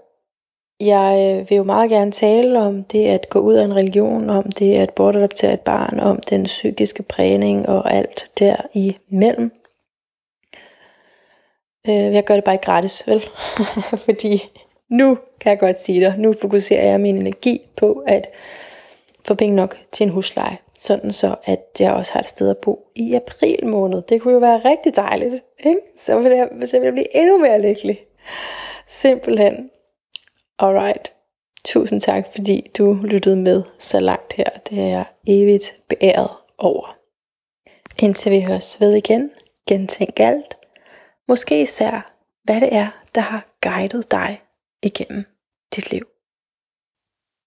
Jeg øh, vil jo meget gerne tale om det at gå ud af en religion, om det at bortadoptere et barn, om den psykiske prægning og alt der imellem. Øh, jeg gør det bare ikke gratis, vel? Fordi nu kan jeg godt sige dig, nu fokuserer jeg min energi på at få penge nok til en husleje. Sådan så, at jeg også har et sted at bo i april måned. Det kunne jo være rigtig dejligt. Ikke? Så, vil jeg, så vil jeg blive endnu mere lykkelig. Simpelthen. Alright. Tusind tak, fordi du lyttede med så langt her. Det er jeg evigt beæret over. Indtil vi høres ved igen. Gentænk alt Måske især, hvad det er, der har guidet dig igennem dit liv.